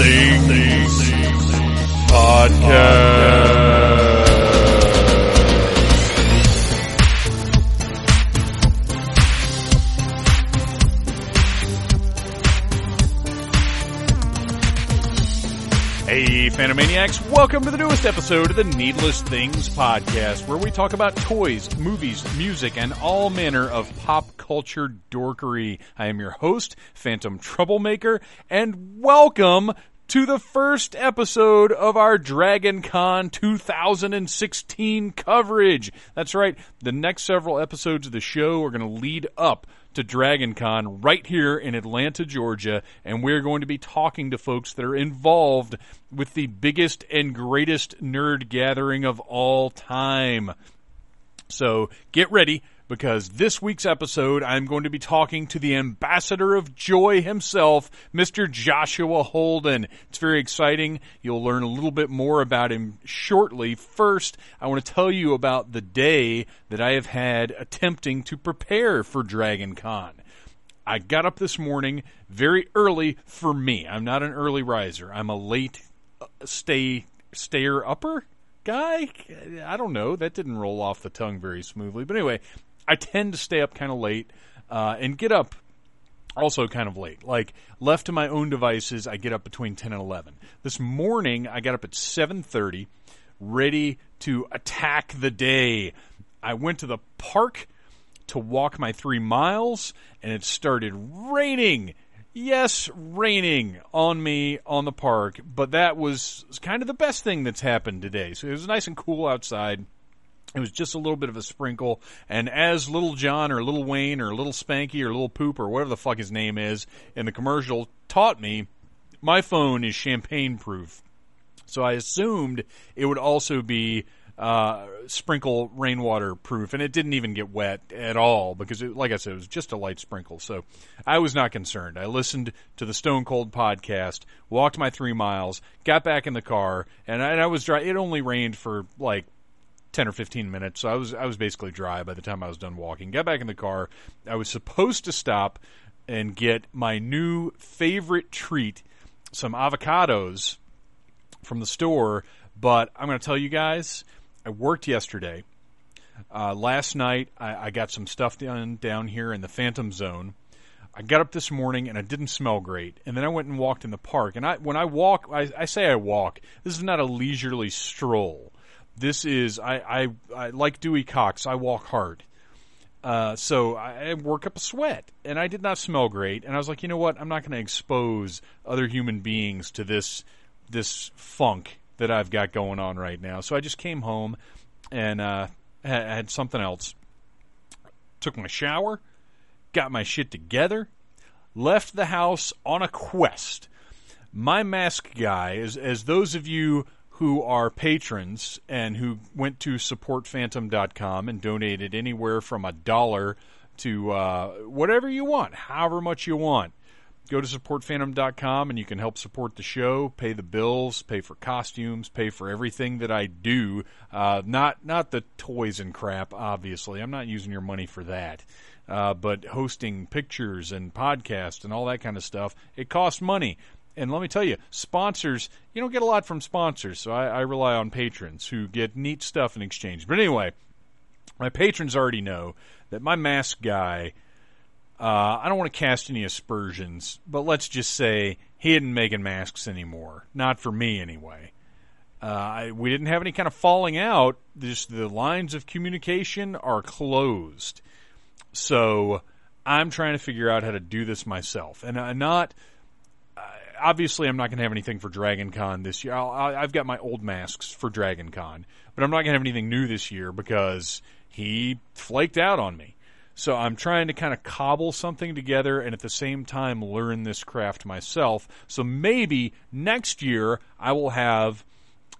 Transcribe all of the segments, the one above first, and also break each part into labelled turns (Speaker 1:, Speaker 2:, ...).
Speaker 1: Needless Things Podcast. Hey, Phantomaniacs, welcome to the newest episode of the Needless Things Podcast, where we talk about toys, movies, music, and all manner of pop culture dorkery. I am your host, Phantom Troublemaker, and welcome to the first episode of our Dragon Con 2016 coverage. That's right, the next several episodes of the show are going to lead up to Dragon Con right here in Atlanta, Georgia, and we're going to be talking to folks that are involved with the biggest and greatest nerd gathering of all time. So get ready because this week's episode, I'm going to be talking to the ambassador of joy himself, Mr. Joshua Holden. It's very exciting. You'll learn a little bit more about him shortly. First, I want to tell you about the day that I have had attempting to prepare for Dragon Con. I got up this morning very early for me. I'm not an early riser. I'm a late uh, stay stayer upper guy. I don't know. That didn't roll off the tongue very smoothly. But anyway, I tend to stay up kind of late uh, and get up also kind of late. Like left to my own devices, I get up between 10 and 11. This morning, I got up at 7:30, ready to attack the day. I went to the park to walk my 3 miles and it started raining. Yes, raining on me on the park, but that was kind of the best thing that's happened today. So it was nice and cool outside. It was just a little bit of a sprinkle, and as Little John or Little Wayne or Little Spanky or Little Poop or whatever the fuck his name is in the commercial taught me, my phone is champagne proof. So I assumed it would also be uh, sprinkle rainwater proof, and it didn't even get wet at all because, it, like I said, it was just a light sprinkle. So I was not concerned. I listened to the Stone Cold podcast, walked my three miles, got back in the car, and I, and I was dry. It only rained for like 10 or 15 minutes. So I was I was basically dry by the time I was done walking. Got back in the car. I was supposed to stop and get my new favorite treat, some avocados from the store, but I'm going to tell you guys, I worked yesterday. Uh, last night, I, I got some stuff done down here in the Phantom Zone. I got up this morning and I didn't smell great. And then I went and walked in the park. And I, when I walk, I, I say I walk. This is not a leisurely stroll this is I, I, I like Dewey Cox. I walk hard. Uh, so I work up a sweat, and I did not smell great. And I was like, you know what? I'm not going to expose other human beings to this this funk that I've got going on right now. So I just came home and uh, had, had something else. Took my shower, got my shit together, left the house on a quest. My mask guy, as as those of you who are patrons and who went to supportphantom.com and donated anywhere from a dollar to uh, whatever you want, however much you want. Go to supportphantom.com and you can help support the show, pay the bills, pay for costumes, pay for everything that I do. Uh, not not the toys and crap, obviously. I'm not using your money for that. Uh, but hosting pictures and podcasts and all that kind of stuff, it costs money and let me tell you, sponsors, you don't get a lot from sponsors, so I, I, rely on patrons who get neat stuff in exchange. But anyway, my patrons already know that my mask guy, uh, I don't want to cast any aspersions, but let's just say he isn't making masks anymore. Not for me, anyway. Uh, I, we didn't have any kind of falling out. Just the lines of communication are closed. So I'm trying to figure out how to do this myself. And I'm not obviously I'm not going to have anything for Dragon Con this year. i have got my old masks for Dragon Con, but I'm not going to have anything new this year because he flaked out on me. So I'm trying to kind of cobble something together and at the same time learn this craft myself. So maybe next year I will have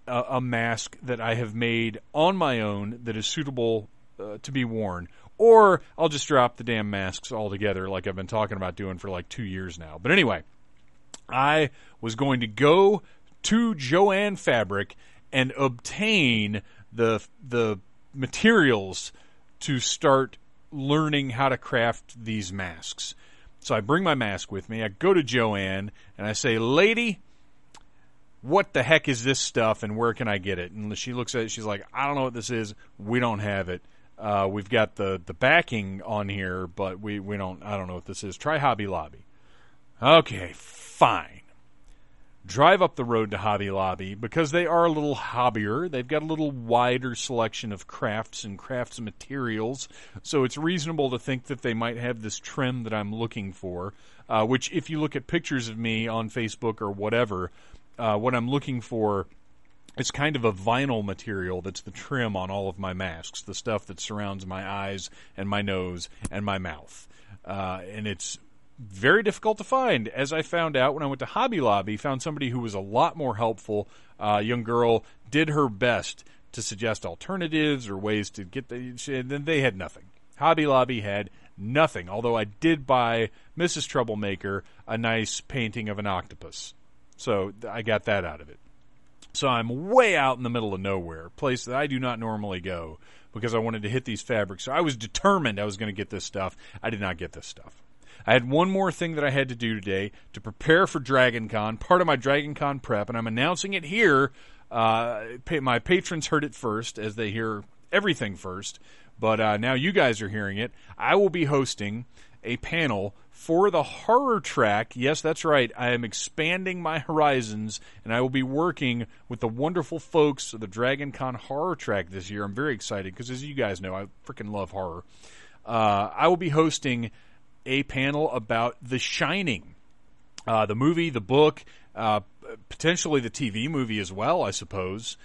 Speaker 1: a, a mask that I have made on my own that is suitable uh, to be worn. Or I'll just drop the damn masks altogether like I've been talking about doing for like two years now. But anyway, I was going to go to Joann Fabric and obtain the the materials to start learning how to craft these masks. So I bring my mask with me. I go to Joanne and I say, "Lady, what the heck is this stuff and where can I get it?" And she looks at it. She's like, "I don't know what this is. We don't have it. Uh, we've got the the backing on here, but we we don't. I don't know what this is. Try Hobby Lobby." Okay, fine. Drive up the road to Hobby Lobby because they are a little hobbier. They've got a little wider selection of crafts and crafts materials, so it's reasonable to think that they might have this trim that I'm looking for. Uh, which, if you look at pictures of me on Facebook or whatever, uh, what I'm looking for is kind of a vinyl material that's the trim on all of my masks, the stuff that surrounds my eyes and my nose and my mouth. Uh, and it's very difficult to find, as I found out when I went to Hobby Lobby. Found somebody who was a lot more helpful. Uh, young girl did her best to suggest alternatives or ways to get the. And Then they had nothing. Hobby Lobby had nothing. Although I did buy Mrs. Troublemaker a nice painting of an octopus, so I got that out of it. So I'm way out in the middle of nowhere, place that I do not normally go because I wanted to hit these fabrics. So I was determined I was going to get this stuff. I did not get this stuff. I had one more thing that I had to do today to prepare for Dragon Con, part of my Dragon Con prep, and I'm announcing it here. Uh, my patrons heard it first, as they hear everything first, but uh, now you guys are hearing it. I will be hosting a panel for the horror track. Yes, that's right. I am expanding my horizons, and I will be working with the wonderful folks of the Dragon Con horror track this year. I'm very excited because, as you guys know, I freaking love horror. Uh, I will be hosting a panel about The Shining, uh, the movie, the book, uh, potentially the TV movie as well, I suppose.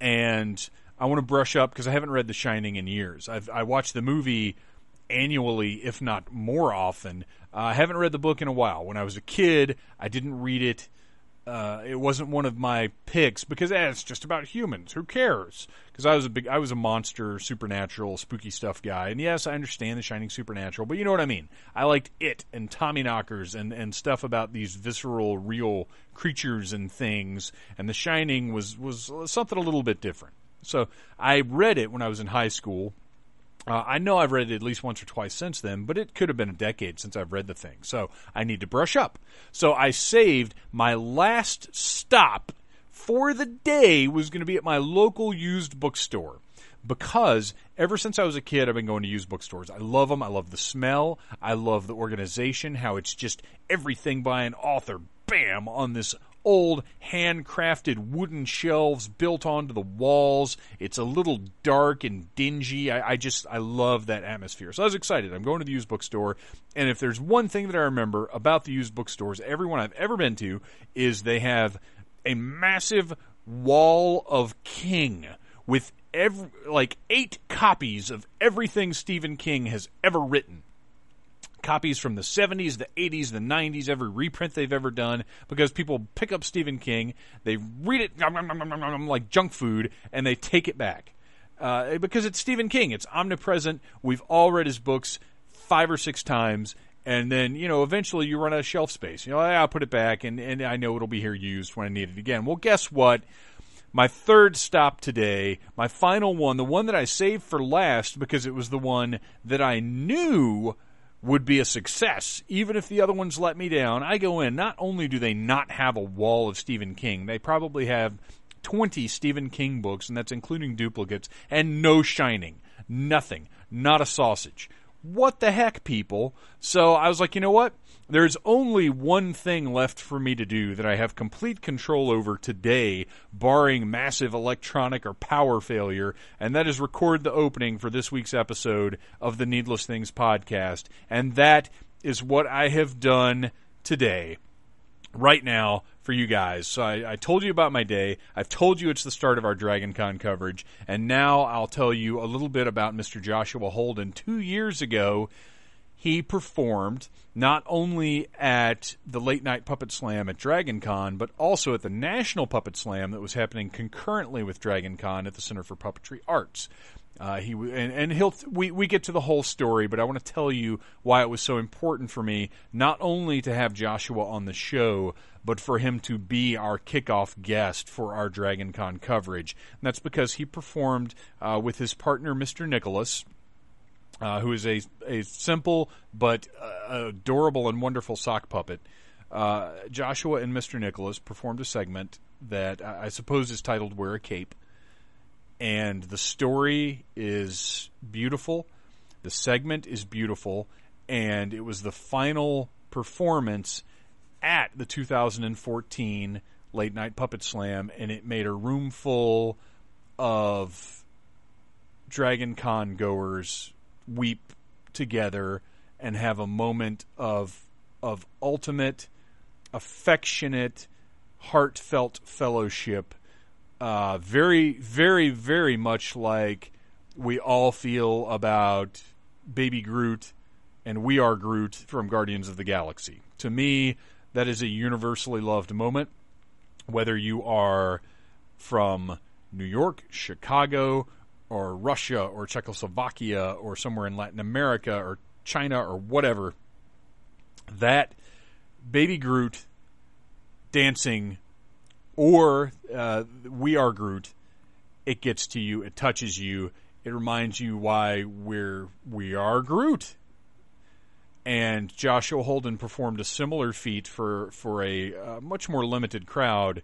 Speaker 1: And I want to brush up because I haven't read The Shining in years. I've, I watched the movie annually, if not more often. Uh, I haven't read the book in a while. When I was a kid, I didn't read it uh, it wasn't one of my picks because eh, it's just about humans. Who cares? Because I was a big, I was a monster, supernatural, spooky stuff guy. And yes, I understand the Shining Supernatural, but you know what I mean. I liked it and Tommyknockers and and stuff about these visceral, real creatures and things. And The Shining was was something a little bit different. So I read it when I was in high school uh, I know I've read it at least once or twice since then, but it could have been a decade since I've read the thing. So I need to brush up. So I saved my last stop for the day was going to be at my local used bookstore because ever since I was a kid, I've been going to used bookstores. I love them. I love the smell. I love the organization, how it's just everything by an author, bam, on this old handcrafted wooden shelves built onto the walls. It's a little dark and dingy. I, I, just I love that atmosphere. So I was excited. I'm going to the used bookstore, and if there's one thing that I remember about the used bookstores, everyone I've ever been to is they have a massive wall of King with every like eight copies of everything Stephen King has ever written copies from the 70s, the 80s, the 90s, every reprint they've ever done, because people pick up Stephen King, they read it nom, nom, nom, like junk food, and they take it back. Uh, because it's Stephen King, it's omnipresent. We've all read his books five or six times, and then you know eventually you run out of shelf space. You know, I'll put it back, and, and I know it'll be here used when I need it again. Well, guess what? My third stop today, my final one, the one that I saved for last because it was the one that I knew would be a success, even if the other ones let me down. I go in, not only do they not have a wall of Stephen King, they probably have 20 Stephen King books, and that's including duplicates, and no Shining. Nothing. Not a sausage. What the heck, people? So I was like, you know what? There's only one thing left for me to do that I have complete control over today, barring massive electronic or power failure, and that is record the opening for this week's episode of the Needless Things podcast. And that is what I have done today, right now, for you guys. So I, I, told you about my day. I've told you it's the start of our Dragon Con coverage. And now I'll tell you a little bit about Mr. Joshua Holden. Two years ago, he performed not only at the late night puppet slam at Dragon Con, but also at the National Puppet Slam that was happening concurrently with Dragon Con at the Center for Puppetry Arts. Uh, he and, and he'll we, we get to the whole story, but I want to tell you why it was so important for me not only to have Joshua on the show, but for him to be our kickoff guest for our Dragon Con coverage. And that's because he performed uh, with his partner, Mr. Nicholas, uh, who is a a simple but uh, adorable and wonderful sock puppet. Uh, Joshua and Mr. Nicholas performed a segment that I suppose is titled "Wear a Cape," and the story is beautiful. The segment is beautiful, and it was the final performance at the 2014 Late Night Puppet Slam, and it made a room full of Dragon Con goers weep together and have a moment of of ultimate affectionate heartfelt fellowship. Uh, very very very much like we all feel about baby groot and we are groot from guardians of the galaxy. To me that is a universally loved moment. Whether you are from new york chicago or Russia or Czechoslovakia or somewhere in Latin America or China or whatever, that Baby Groot dancing or uh, We Are Groot, it gets to you, it touches you, it reminds you why we're we are Groot. And Joshua Holden performed a similar feat for for a uh, much more limited crowd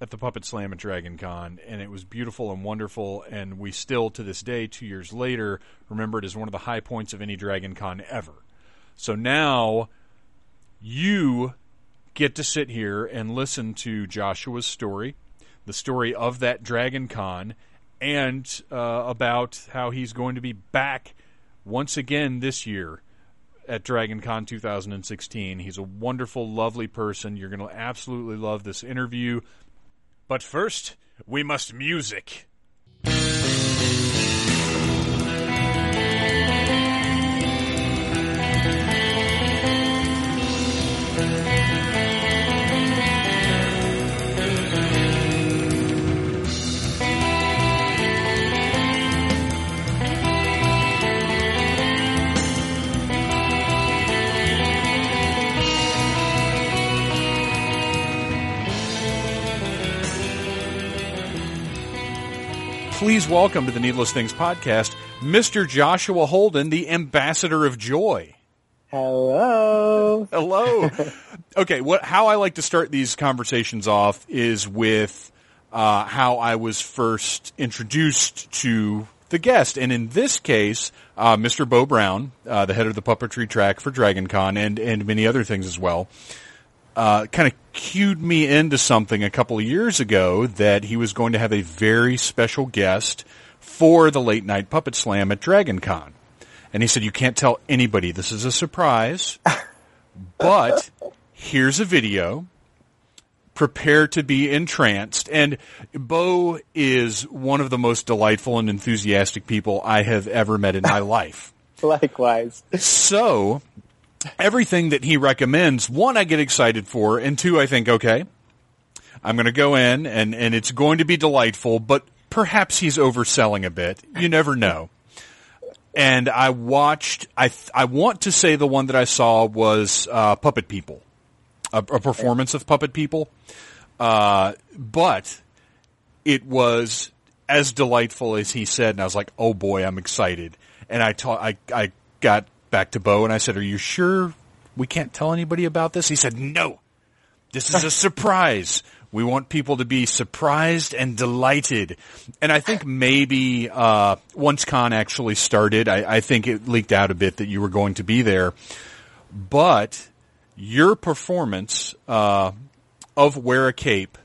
Speaker 1: at the Puppet Slam at Dragon Con, and it was beautiful and wonderful. And we still, to this day, two years later, remember it as one of the high points of any Dragon Con ever. So now you get to sit here and listen to Joshua's story, the story of that Dragon Con, and uh, about how he's going to be back once again this year at Dragon Con 2016. He's a wonderful, lovely person. You're going to absolutely love this interview. But first, we must music. Please welcome to the Needless Things podcast, Mr. Joshua Holden, the ambassador of joy.
Speaker 2: Hello.
Speaker 1: Hello. okay, what how I like to start these conversations off is with uh, how I was first introduced to the guest, and in this case, uh, Mr. Bo Brown, uh, the head of the puppetry track for Dragon Con, and and many other things as well uh, kind of cued me into something a couple of years ago that he was going to have a very special guest for the late night puppet slam at Dragon Con. And he said, you can't tell anybody. This is a surprise, but here's a video. Prepare to be entranced. And Bo is one of the most delightful and enthusiastic people I have ever met in my life.
Speaker 2: Likewise.
Speaker 1: So everything that he recommends, one, I get excited for, and two, I think, okay, I'm going to go in and, and it's going to be delightful, but perhaps he's overselling a bit. You never know. And I watched, I, I want to say the one that I saw was, uh, Puppet People, a, a performance of Puppet People. Uh, but it was as delightful as he said, and I was like, oh boy, I'm excited. And I taught, I, I got back to Bo and I said, "Are you sure we can't tell anybody about this?" He said, "No, this is a surprise. We want people to be surprised and delighted." And I think maybe uh, once con actually started, I, I think it leaked out a bit that you were going to be there, but your performance uh, of "Wear a Cape"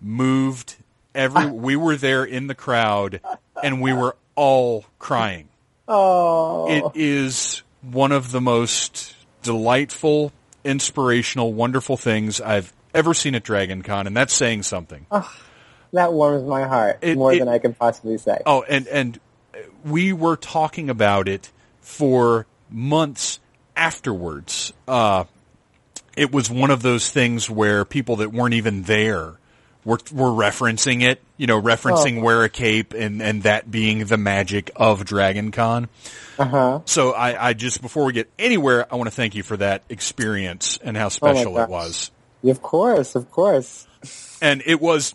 Speaker 1: moved every. we were there in the crowd, and we were all crying.
Speaker 2: Oh.
Speaker 1: It is one of the most delightful, inspirational, wonderful things I've ever seen at Dragon Con, and that's saying something.
Speaker 2: Oh, that warms my heart it, more it, than I can possibly say.
Speaker 1: Oh, and, and we were talking about it for months afterwards. Uh, it was one of those things where people that weren't even there were, were referencing it, you know, referencing oh. wear a cape and, and that being the magic of Dragon Con.
Speaker 2: Uh-huh.
Speaker 1: So I, I just, before we get anywhere, I want to thank you for that experience and how oh special oh it was.
Speaker 2: Of course, of course.
Speaker 1: And it was,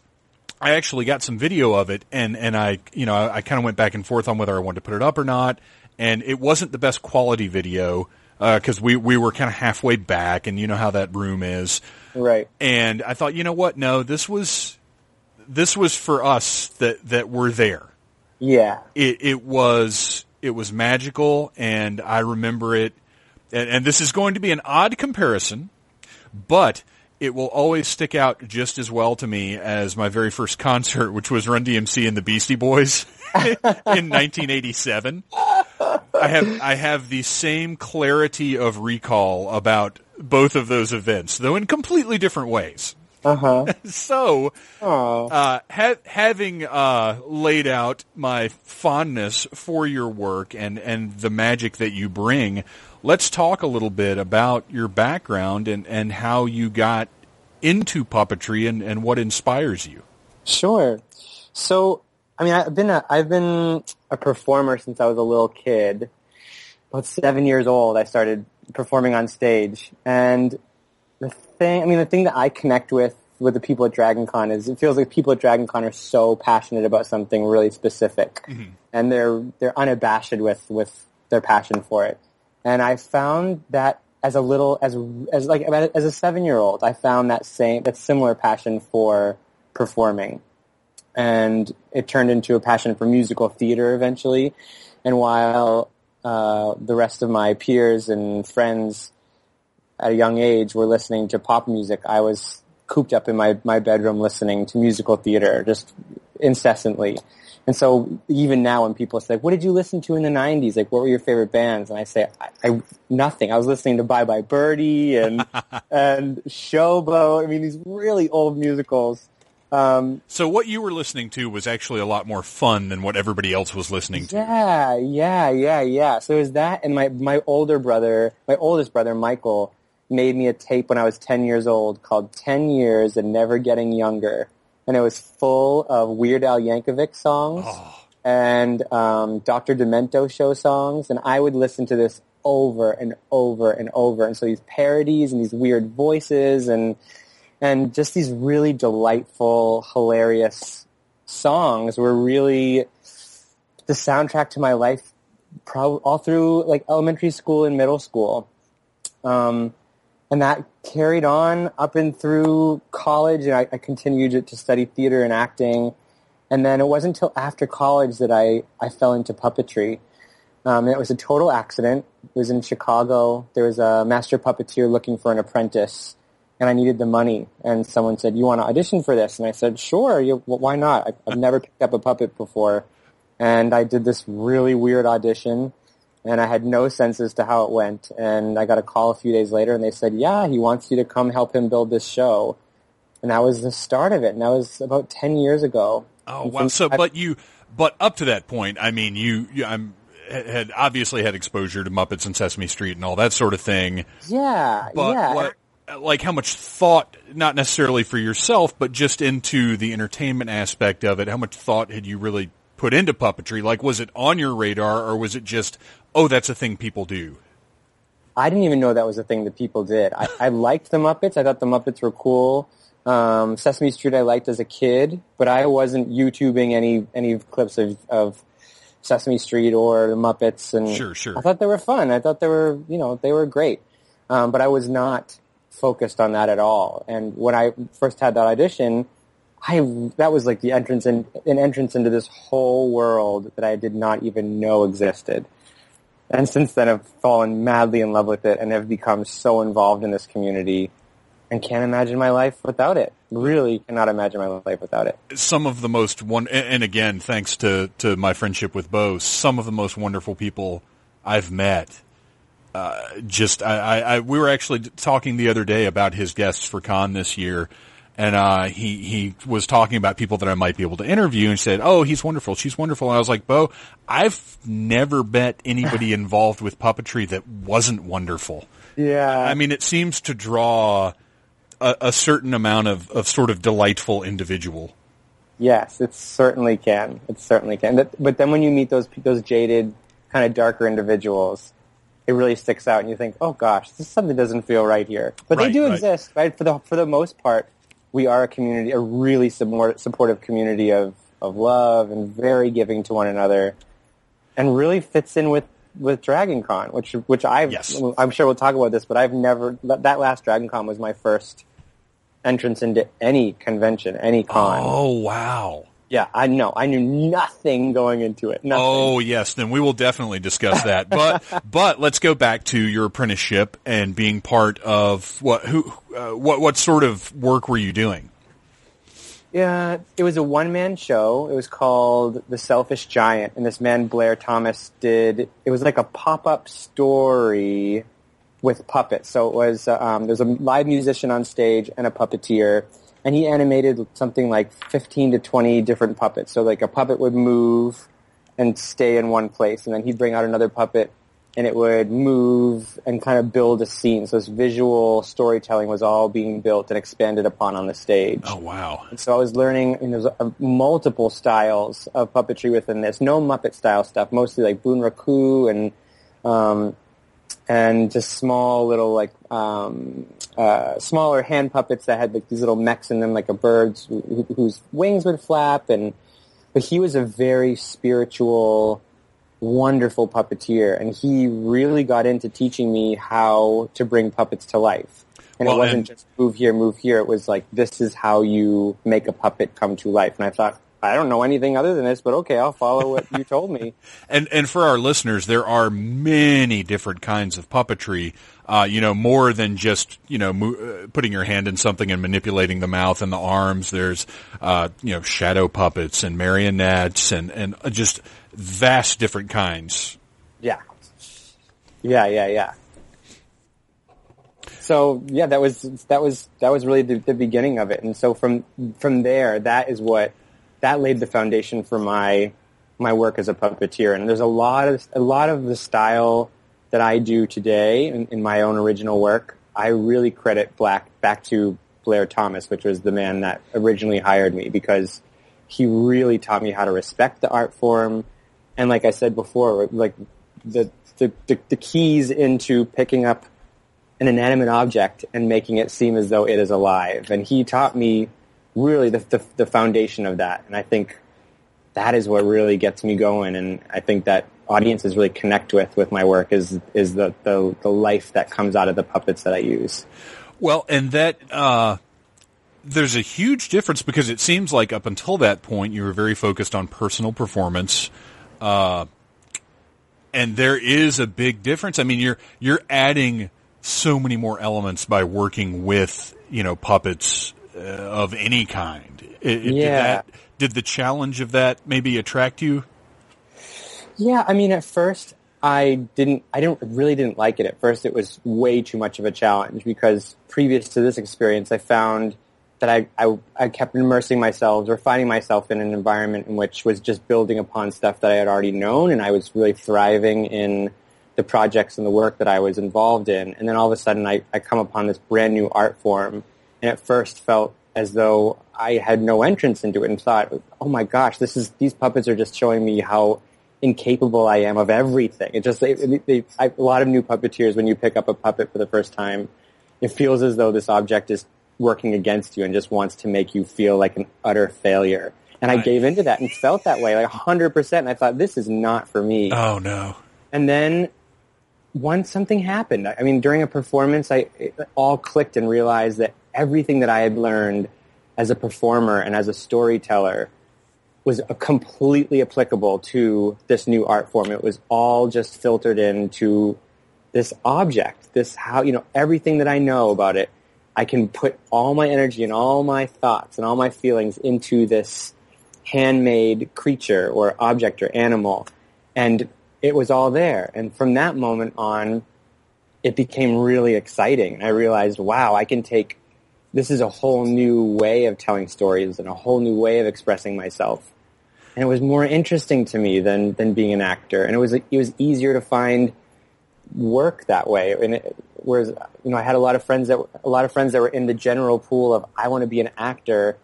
Speaker 1: I actually got some video of it and, and I, you know, I, I kind of went back and forth on whether I wanted to put it up or not. and it wasn't the best quality video because uh, we we were kind of halfway back, and you know how that room is,
Speaker 2: right?
Speaker 1: And I thought, you know what? No, this was this was for us that that were there.
Speaker 2: Yeah,
Speaker 1: it it was it was magical, and I remember it. And, and this is going to be an odd comparison, but it will always stick out just as well to me as my very first concert, which was Run DMC and the Beastie Boys in 1987. I have I have the same clarity of recall about both of those events, though in completely different ways.
Speaker 2: Uh-huh.
Speaker 1: so, uh, ha- having uh, laid out my fondness for your work and, and the magic that you bring, let's talk a little bit about your background and, and how you got into puppetry and, and what inspires you.
Speaker 2: Sure. So, I mean, I've been a, I've been a performer since I was a little kid. About seven years old, I started performing on stage, and the thing, I mean, the thing that I connect with with the people at DragonCon is it feels like people at DragonCon are so passionate about something really specific, mm-hmm. and they're they're unabashed with with their passion for it. And I found that as a little as as like as a seven year old, I found that same that similar passion for performing, and it turned into a passion for musical theater eventually. And while uh, the rest of my peers and friends at a young age were listening to pop music, I was cooped up in my, my bedroom listening to musical theater just incessantly. And so even now when people say, what did you listen to in the 90s? Like, what were your favorite bands? And I say, I, I nothing. I was listening to Bye Bye Birdie and, and Showboat. I mean, these really old musicals. Um,
Speaker 1: so what you were listening to was actually a lot more fun than what everybody else was listening to.
Speaker 2: Yeah, yeah, yeah, yeah. So it was that and my, my older brother, my oldest brother, Michael, made me a tape when I was 10 years old called 10 Years and Never Getting Younger. And it was full of Weird Al Yankovic songs oh. and um, Dr. Demento show songs. And I would listen to this over and over and over. And so these parodies and these weird voices and and just these really delightful, hilarious songs were really the soundtrack to my life pro- all through like elementary school and middle school. Um, and that carried on up and through college. And I, I continued to, to, study theater and acting. And then it wasn't until after college that I, I fell into puppetry. Um, it was a total accident. It was in Chicago. There was a master puppeteer looking for an apprentice, and I needed the money. And someone said, "You want to audition for this?" And I said, "Sure. You, why not? I, I've never picked up a puppet before." And I did this really weird audition and I had no sense as to how it went. And I got a call a few days later, and they said, "Yeah, he wants you to come help him build this show." And that was the start of it. And that was about ten years ago.
Speaker 1: Oh wow! So, I, but you, but up to that point, I mean, you, you I'm had obviously had exposure to Muppets and Sesame Street and all that sort of thing.
Speaker 2: Yeah,
Speaker 1: but
Speaker 2: yeah.
Speaker 1: What, like how much thought, not necessarily for yourself, but just into the entertainment aspect of it, how much thought had you really put into puppetry? Like, was it on your radar or was it just, oh, that's a thing people do?
Speaker 2: I didn't even know that was a thing that people did. I, I liked the Muppets. I thought the Muppets were cool. Um, Sesame Street I liked as a kid, but I wasn't YouTubing any any clips of, of Sesame Street or the Muppets. And
Speaker 1: sure, sure.
Speaker 2: I thought they were fun. I thought they were, you know, they were great. Um, but I was not focused on that at all. And when I first had that audition, I that was like the entrance in, an entrance into this whole world that I did not even know existed. And since then, I've fallen madly in love with it and have become so involved in this community and can't imagine my life without it. Really cannot imagine my life without it.
Speaker 1: Some of the most one, and again, thanks to, to my friendship with Bo, some of the most wonderful people I've met. Uh, just, I, I, we were actually talking the other day about his guests for con this year and uh, he he was talking about people that I might be able to interview, and said, "Oh, he's wonderful. She's wonderful." And I was like, "Bo, I've never met anybody involved with puppetry that wasn't wonderful."
Speaker 2: Yeah,
Speaker 1: I mean, it seems to draw a, a certain amount of, of sort of delightful individual.
Speaker 2: Yes, it certainly can. It certainly can. But then when you meet those those jaded, kind of darker individuals, it really sticks out, and you think, "Oh gosh, this something doesn't feel right here." But right, they do right. exist, right? For the for the most part, we are a community, a really supportive community of, of love and very giving to one another and really fits in with with Dragon Con, which which I've
Speaker 1: Yes.
Speaker 2: I'm sure we'll talk about this, but I've never that last Dragon Con was my first entrance into any convention, any con.
Speaker 1: Oh wow.
Speaker 2: Yeah, I know. I knew nothing going into it. Nothing.
Speaker 1: Oh yes, then we will definitely discuss that. But but let's go back to your apprenticeship and being part of what who uh, what what sort of work were you doing?
Speaker 2: Yeah, it was a one-man show. It was called The Selfish Giant, and this man Blair Thomas did. It was like a pop-up story with puppets. So it was um, there's a live musician on stage and a puppeteer, and he animated something like 15 to 20 different puppets. So like a puppet would move and stay in one place, and then he'd bring out another puppet, and it would move and kind of build a scene. So this visual storytelling was all being built and expanded upon on the stage.
Speaker 1: Oh wow.
Speaker 2: And so I was learning, and there's uh, multiple styles of puppetry within this. No Muppet style stuff, mostly like Bunraku and um, and just small little like um, uh, smaller hand puppets that had like these little mechs in them, like a bird's who, whose wings would flap. And but he was a very spiritual, wonderful puppeteer, and he really got into teaching me how to bring puppets to life. And
Speaker 1: Well,
Speaker 2: it wasn't
Speaker 1: and-
Speaker 2: just move here, move here. It was like this is how you make a puppet come to life. And I thought. I don't know anything other than this, but okay, I'll follow what you told me.
Speaker 1: And and for our listeners, there are many different kinds of puppetry. Uh, you know, more than just you know mo- uh, putting your hand in something and manipulating the mouth and the arms. There's uh, you know shadow puppets and marionettes and and just vast different kinds.
Speaker 2: Yeah. Yeah, yeah, yeah. So yeah, that was that was that was really the, the beginning of it, and so from from there, that is what that laid the foundation for my my work as a puppeteer. And there's a lot of a lot of the style that I do today in, in my own original work. I really credit Black back to Blair Thomas, which was the man that originally hired me because he really taught me how to respect the art form. And like I said before, like the, the, the, the keys into picking up an inanimate object and making it seem as though it is alive. And he taught me really the, the, the foundation of that. And I think that is what really gets me going. And I think that audiences really connect with, with my work is, is the, the, the life that comes out of the puppets that I use.
Speaker 1: Well, and that uh, there's a huge difference because it seems like up until that point you were very focused on personal performance, uh, and there is a big difference. I mean, you're you're adding so many more elements by working with you know puppets uh, of any kind. It, it-
Speaker 2: Yeah.
Speaker 1: Did, that, did the challenge of that maybe attract you?
Speaker 2: Yeah, I mean, at first I didn't, I didn't really didn't like it. At first, it was way too much of a challenge because previous to this experience, I found that I, I, I kept immersing myself or finding myself in an environment in which was just building upon stuff that I had already known, and I was really thriving in the projects and the work that I was involved in. And then all of a sudden, I, I come upon this brand new art form, and at first felt as though I had no entrance into it, and thought, "Oh my gosh, this is these puppets are just showing me how." incapable I am of everything. It just, they, I, a lot of new puppeteers, when you pick up a puppet for the first time, it feels as though this object is working against you and just wants to make you feel like an utter failure. And I gave into that and felt that way, like 100%. And I thought, this is not for me.
Speaker 1: Oh no.
Speaker 2: And then once something happened, I mean, during a performance, I it all clicked and realized that everything that I had learned as a performer and as a storyteller was completely applicable to this new art form. It was all just filtered into this object, this how, you know, everything that I know about it, I can put all my energy and all my thoughts and all my feelings into this handmade creature or object or animal. And it was all there. And from that moment on, it became really exciting. I realized, wow, I can take, this is a whole new way of telling stories and a whole new way of expressing myself. And it was more interesting to me than, than being an actor. And it was, it was easier to find work that way. And it, whereas, you know, I had a lot of friends that, a lot of friends that were in the general pool of, I want to be an actor.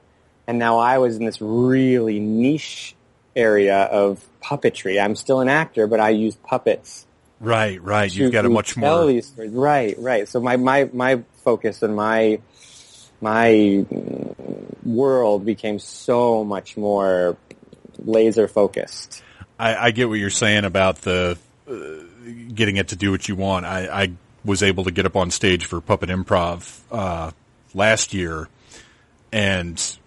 Speaker 2: And now I was in this really niche area of puppetry. I'm still an actor, but I use puppets.
Speaker 1: Right, right. You've got a much more.
Speaker 2: Right, right. So my, my, my focus and my, my world became so much more laser focused.
Speaker 1: I, I get what you're saying about the uh, getting it to do what you want. I, I was able to get up on stage for Puppet Improv uh, last year and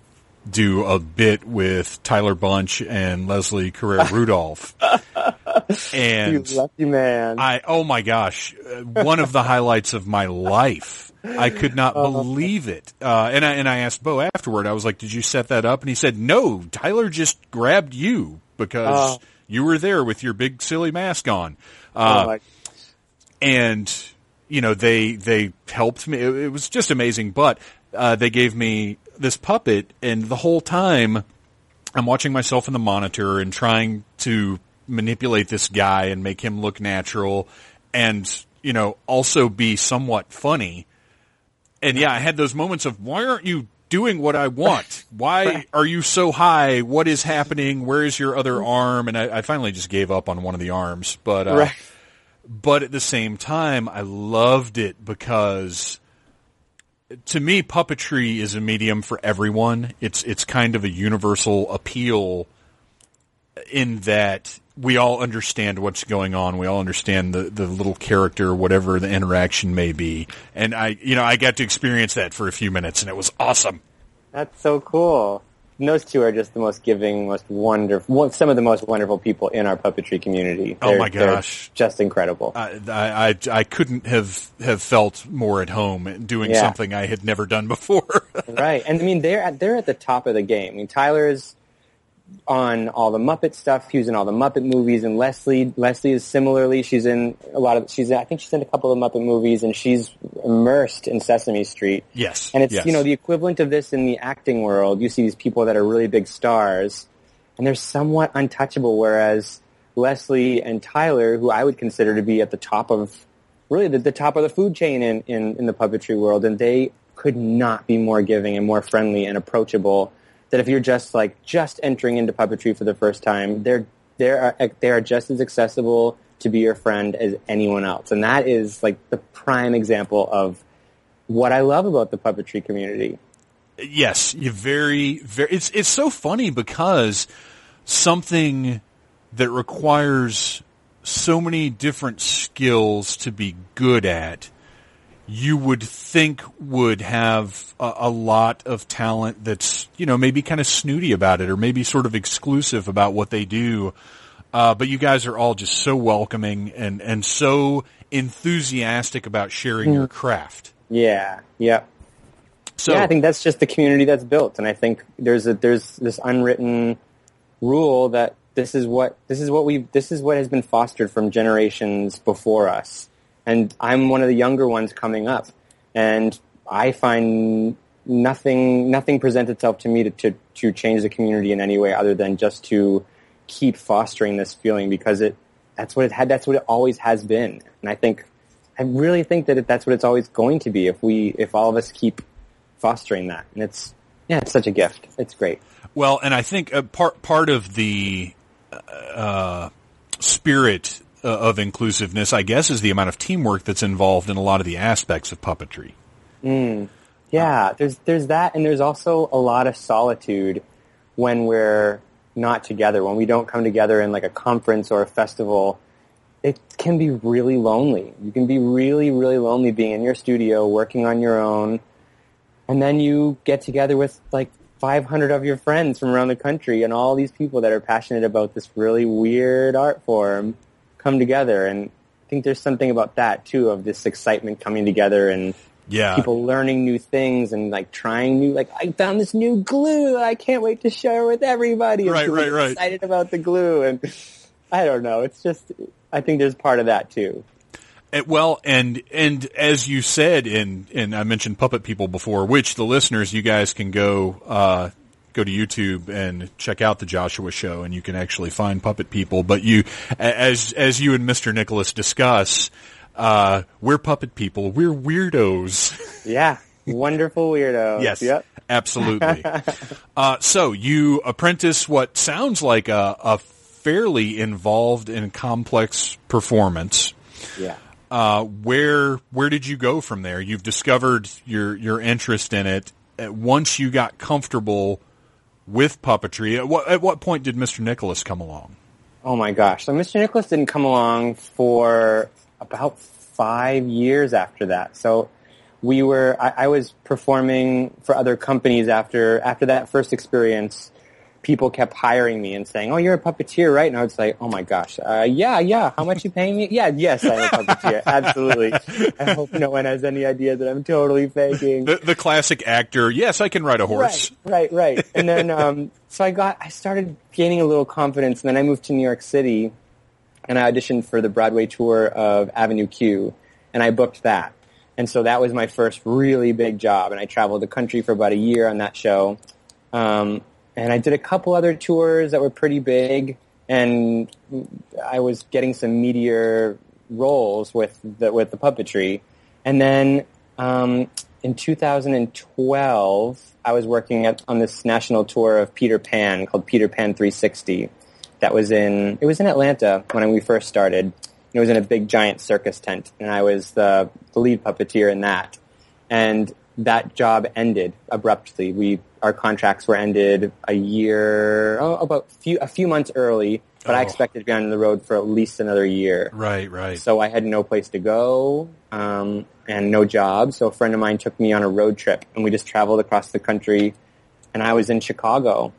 Speaker 1: do a bit with Tyler Bunch and Leslie Carrara Rudolph. and
Speaker 2: you lucky man.
Speaker 1: I oh my gosh, uh, one of the highlights of my life. I could not
Speaker 2: Uh-huh.
Speaker 1: believe it. Uh, and I and I asked Bo afterward. I was like, "Did you set that up?" And he said, "No, Tyler just grabbed you because
Speaker 2: Oh.
Speaker 1: you were there with your big silly mask on."
Speaker 2: Oh
Speaker 1: Uh,
Speaker 2: my-
Speaker 1: and you know they they helped me. It, it was just amazing. But uh, they gave me this puppet, and the whole time I'm watching myself in the monitor and trying to manipulate this guy and make him look natural, and you know also be somewhat funny. And yeah, I had those moments of why aren't you doing what I want? Why are you so high? What is happening? Where is your other arm? And I, I finally just gave up on one of the arms, but uh,
Speaker 2: right.
Speaker 1: but at the same time, I loved it because to me, puppetry is a medium for everyone. It's it's kind of a universal appeal in that we all understand what's going on. We all understand the, the little character, whatever the interaction may be. And I, you know, I got to experience that for a few minutes and it was awesome.
Speaker 2: That's so cool. And those two are just the most giving, most wonderful, some of the most wonderful people in our puppetry community.
Speaker 1: Oh
Speaker 2: They're-
Speaker 1: my gosh.
Speaker 2: just incredible.
Speaker 1: I, I, I, I couldn't have, have felt more at home doing
Speaker 2: Yeah.
Speaker 1: something I had never done before.
Speaker 2: right. And I mean, they're at, they're at the top of the game. I mean, Tyler's on all the Muppet stuff. He was in all the Muppet movies, and Leslie Leslie is similarly. She's in a lot of. She's I think she's in a couple of Muppet movies, and she's immersed in Sesame Street.
Speaker 1: yes.
Speaker 2: And it's
Speaker 1: yes.
Speaker 2: you know the equivalent of this in the acting world. You see these people that are really big stars, and they're somewhat untouchable. Whereas Leslie and Tyler, who I would consider to be at the top of really the, the top of the food chain in, in in the puppetry world, and they could not be more giving and more friendly and approachable. That if you're just like just entering into puppetry for the first time, they're they are uh, they are just as accessible to be your friend as anyone else, and that is like the prime example of what I love about the puppetry community.
Speaker 1: Yes, you very, very. It's it's so funny because something that requires so many different skills to be good at, you would think would have a, a lot of talent that's you know maybe kind of snooty about it or maybe sort of exclusive about what they do. Uh, but you guys are all just so welcoming and and so enthusiastic about sharing your craft.
Speaker 2: Yeah, yeah.
Speaker 1: So
Speaker 2: yeah, I think that's just the community that's built, and I think there's a there's this unwritten rule that this is what this is what we this is what has been fostered from generations before us, and I'm one of the younger ones coming up, and I find nothing nothing presents itself to me to, to to change the community in any way other than just to keep fostering this feeling because it that's what it had that's what it always has been, and I think I really think that it, that's what it's always going to be if we if all of us keep fostering that. And it's yeah, it's such a gift. It's great.
Speaker 1: Well, and I think uh, part part of the uh, spirit uh, of inclusiveness, I guess, is the amount of teamwork that's involved in a lot of the aspects of puppetry.
Speaker 2: Yeah, there's there's that, and there's also a lot of solitude when we're not together. When we don't come together in like a conference or a festival, it can be really lonely. You can be really really lonely being in your studio working on your own, and then you get together with like 500 of your friends from around the country, and all these people that are passionate about this really weird art form come together, and I think there's something about that too of this excitement coming together and
Speaker 1: Yeah,
Speaker 2: people learning new things and like trying new like I found this new glue that I can't wait to share with everybody. And
Speaker 1: Right, right, right.
Speaker 2: Excited about the glue and I don't know. It's just I think there's part of that too.
Speaker 1: Uh, well, and and as you said, and and I mentioned Puppet People before, which the listeners, you guys can go uh, go to YouTube and check out the Joshua Show, and you can actually find Puppet People. But you, as as you and Mister Nicholas discuss, uh, we're Puppet People. We're weirdos.
Speaker 2: Yeah, wonderful weirdo.
Speaker 1: Yes,
Speaker 2: Yep.
Speaker 1: absolutely. uh, so you apprentice what sounds like a, a fairly involved and complex performance.
Speaker 2: Yeah.
Speaker 1: Uh, where where did you go from there? You've discovered your your interest in it. Uh, Once you got comfortable with puppetry, at what at what point did Mr. Nicholas come along?
Speaker 2: oh my gosh. So Mr. Nicholas didn't come along for about five years after that. So we were, I, I was performing for other companies after, after that first experience. People kept hiring me and saying, "Oh, you're a puppeteer, right?" And I would say, "Oh my gosh, uh, yeah, yeah. How much you paying me? Yeah, yes, I'm a puppeteer, absolutely." I hope no one has any idea that I'm totally faking.
Speaker 1: The, the classic actor. Yes, I can ride a horse.
Speaker 2: Right, right, right. And then, um, so I got, I started gaining a little confidence, and then I moved to New York City, and I auditioned for the Broadway tour of Avenue Q, and I booked that. And so that was my first really big job, and I traveled the country for about a year on that show. Um, and I did a couple other tours that were pretty big, and I was getting some meteor roles with the with the puppetry. And then um, in 2012, I was working at, on this national tour of Peter Pan called Peter Pan 360. That was in it was in Atlanta when we first started. It was in a big giant circus tent, and I was the, the lead puppeteer in that. And that job ended abruptly. We our contracts were ended a year, oh, about few, a few months early, but
Speaker 1: Oh.
Speaker 2: I expected to be on the road for at least another year.
Speaker 1: Right, right.
Speaker 2: So I had no place to go um, and no job. So a friend of mine took me on a road trip, and we just traveled across the country. And I was in Chicago,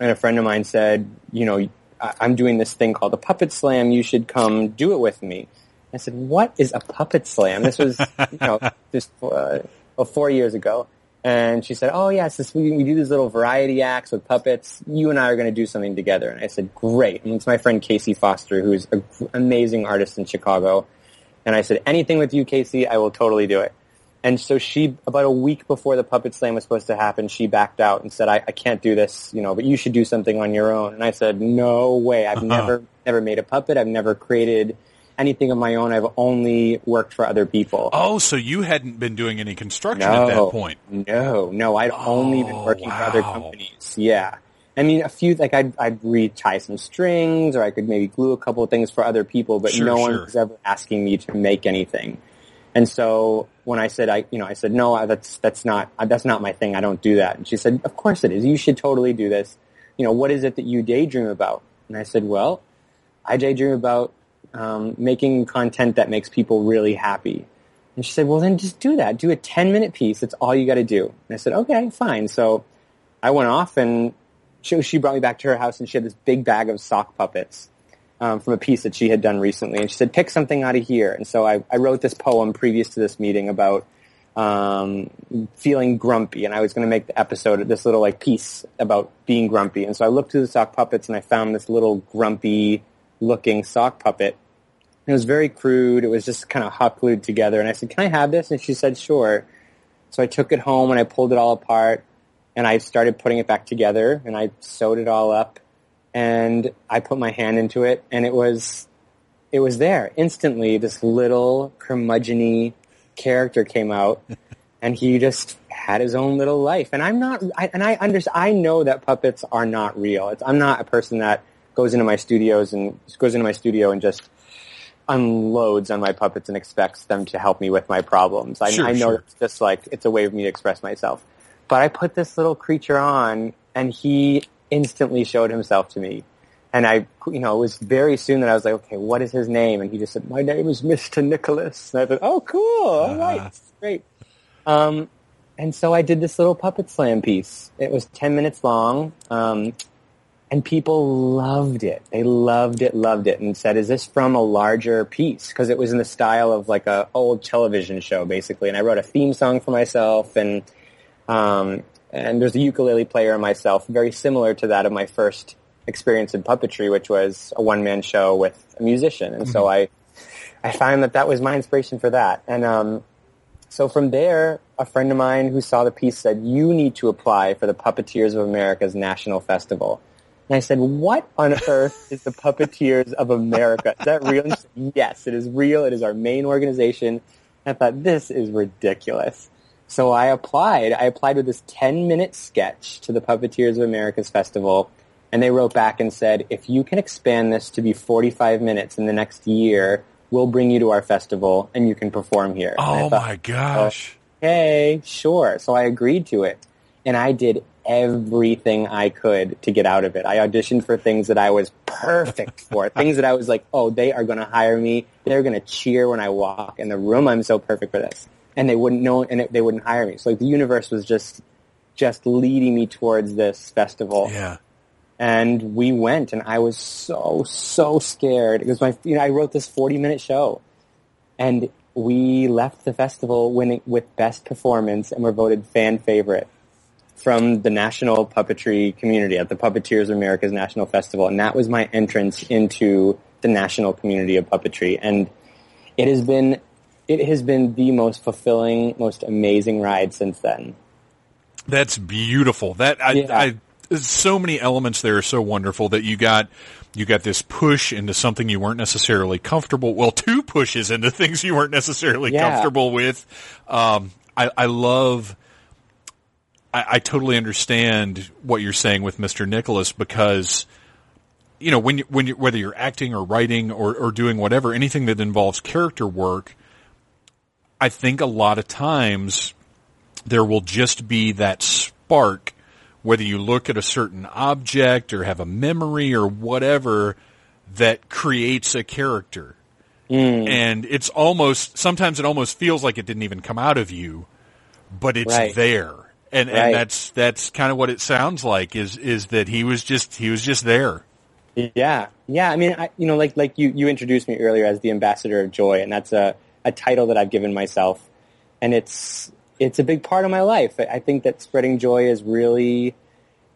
Speaker 2: and a friend of mine said, "You know, I- I'm doing this thing called a puppet slam. You should come do it with me." I said, "What is a puppet slam?" This was, you know, just uh, well, four years ago. And she said, "Oh yes, this, we, we do these little variety acts with puppets. You and I are going to do something together." And I said, "Great!" And it's my friend Casey Foster, who's an amazing artist in Chicago. And I said, "Anything with you, Casey, I will totally do it." And so she, about a week before the puppet slam was supposed to happen, she backed out and said, I, I can't do this, you know, but you should do something on your own. And I said, no way. I've uh-huh. never, never made a puppet. I've never created anything of my own. I've only worked for other people.
Speaker 1: Oh, so you hadn't been doing any construction at that point.
Speaker 2: No, no, I'd only been
Speaker 1: Oh,
Speaker 2: working for other companies. Yeah. I mean, a few, like I'd, I'd retie some strings or I could maybe glue a couple of things for other people, but
Speaker 1: Sure,
Speaker 2: no one was ever asking me to make anything. And so when I said, I, you know, I said, no, that's, that's not, uh, that's not my thing. I don't do that. And she said, of course it is. You should totally do this. You know, what is it that you daydream about? And I said, well, I daydream about um, making content that makes people really happy. And she said, well, then just do that. Do a 10 minute piece. That's all you got to do. And I said, okay, fine. So I went off and she, she brought me back to her house and she had this big bag of sock puppets um, from a piece that she had done recently. And she said, pick something out of here. And so I, I wrote this poem previous to this meeting about um, feeling grumpy. And I was going to make the episode, of this little like piece about being grumpy. And so I looked through the sock puppets and I found this little grumpy looking sock puppet. It was very crude. It was just kind of hot glued together. And I said, can I have this? And she said, sure. So I took it home and I pulled it all apart and I started putting it back together and I sewed it all up and I put my hand into it and it was, it was there instantly. This little curmudgeony character came out and he just had his own little life. And I'm not, I, and I understand, I know that puppets are not real. It's, I'm not a person that goes into my studios and goes into my studio and just unloads on my puppets and expects them to help me with my problems. I,
Speaker 1: Sure,
Speaker 2: I know
Speaker 1: sure.
Speaker 2: it's just like, it's a way of me to express myself. But I put this little creature on and he instantly showed himself to me. And I, you know, it was very soon that I was like, okay, what is his name? And he just said, my name is Mr. Nicholas. And I thought, oh, cool. All right.
Speaker 1: Uh-huh.
Speaker 2: Great. Um, and so I did this little puppet slam piece. It was 10 minutes long. Um, and people loved it. They loved it, loved it, and said, "Is this from a larger piece?" Because it was in the style of like a old television show, basically. And I wrote a theme song for myself, and um, and there's a ukulele player and myself, very similar to that of my first experience in puppetry, which was a one man show with a musician. And so I, I found that that was my inspiration for that. And um, so from there, a friend of mine who saw the piece said, "You need to apply for the Puppeteers of America's National Festival." And I said, what on earth is the Puppeteers of America? Is that real? And said, yes, it is real. It is our main organization. I thought, this is ridiculous. So I applied. I applied with this 10 minute sketch to the Puppeteers of America's festival. And they wrote back and said, if you can expand this to be 45 minutes in the next year, we'll bring you to our festival and you can perform here.
Speaker 1: Oh
Speaker 2: thought,
Speaker 1: my gosh.
Speaker 2: okay, sure. So I agreed to it. And I did everything I could to get out of it. I auditioned for things that I was perfect for, things that I was like, oh, they are going to hire me. They're going to cheer when I walk in the room. I'm so perfect for this. And they wouldn't know, and they wouldn't hire me. So like the universe was just, just leading me towards this festival.
Speaker 1: Yeah.
Speaker 2: And we went and I was so, so scared. It was my, you know, I wrote this 40 minute show and we left the festival winning with best performance and were voted fan favorite from the national puppetry community at the Puppeteers of America's National Festival. And that was my entrance into the national community of puppetry. And it has been, it has been the most fulfilling, most amazing ride since then.
Speaker 1: That's beautiful. That I,
Speaker 2: Yeah.
Speaker 1: I so many elements there are so wonderful that you got you got this push into something you weren't necessarily comfortable. Well, two pushes into things you weren't necessarily
Speaker 2: Yeah.
Speaker 1: comfortable with. Um, I, I love. I, I totally understand what you're saying with Mr. Nicholas because you know when you, when you, whether you're acting or writing or, or doing whatever anything that involves character work, I think a lot of times there will just be that spark, whether you look at a certain object or have a memory or whatever, that creates a character. Mm. And it's almost, sometimes it almost feels like it didn't even come out of you, but it's
Speaker 2: Right.
Speaker 1: there. And,
Speaker 2: Right.
Speaker 1: and that's, that's kind of what it sounds like is, is that he was just, he was just there.
Speaker 2: Yeah, yeah. I mean, I, you know, like like you you introduced me earlier as the ambassador of joy, and that's a a title that I've given myself, and it's it's a big part of my life. I, think that spreading joy is really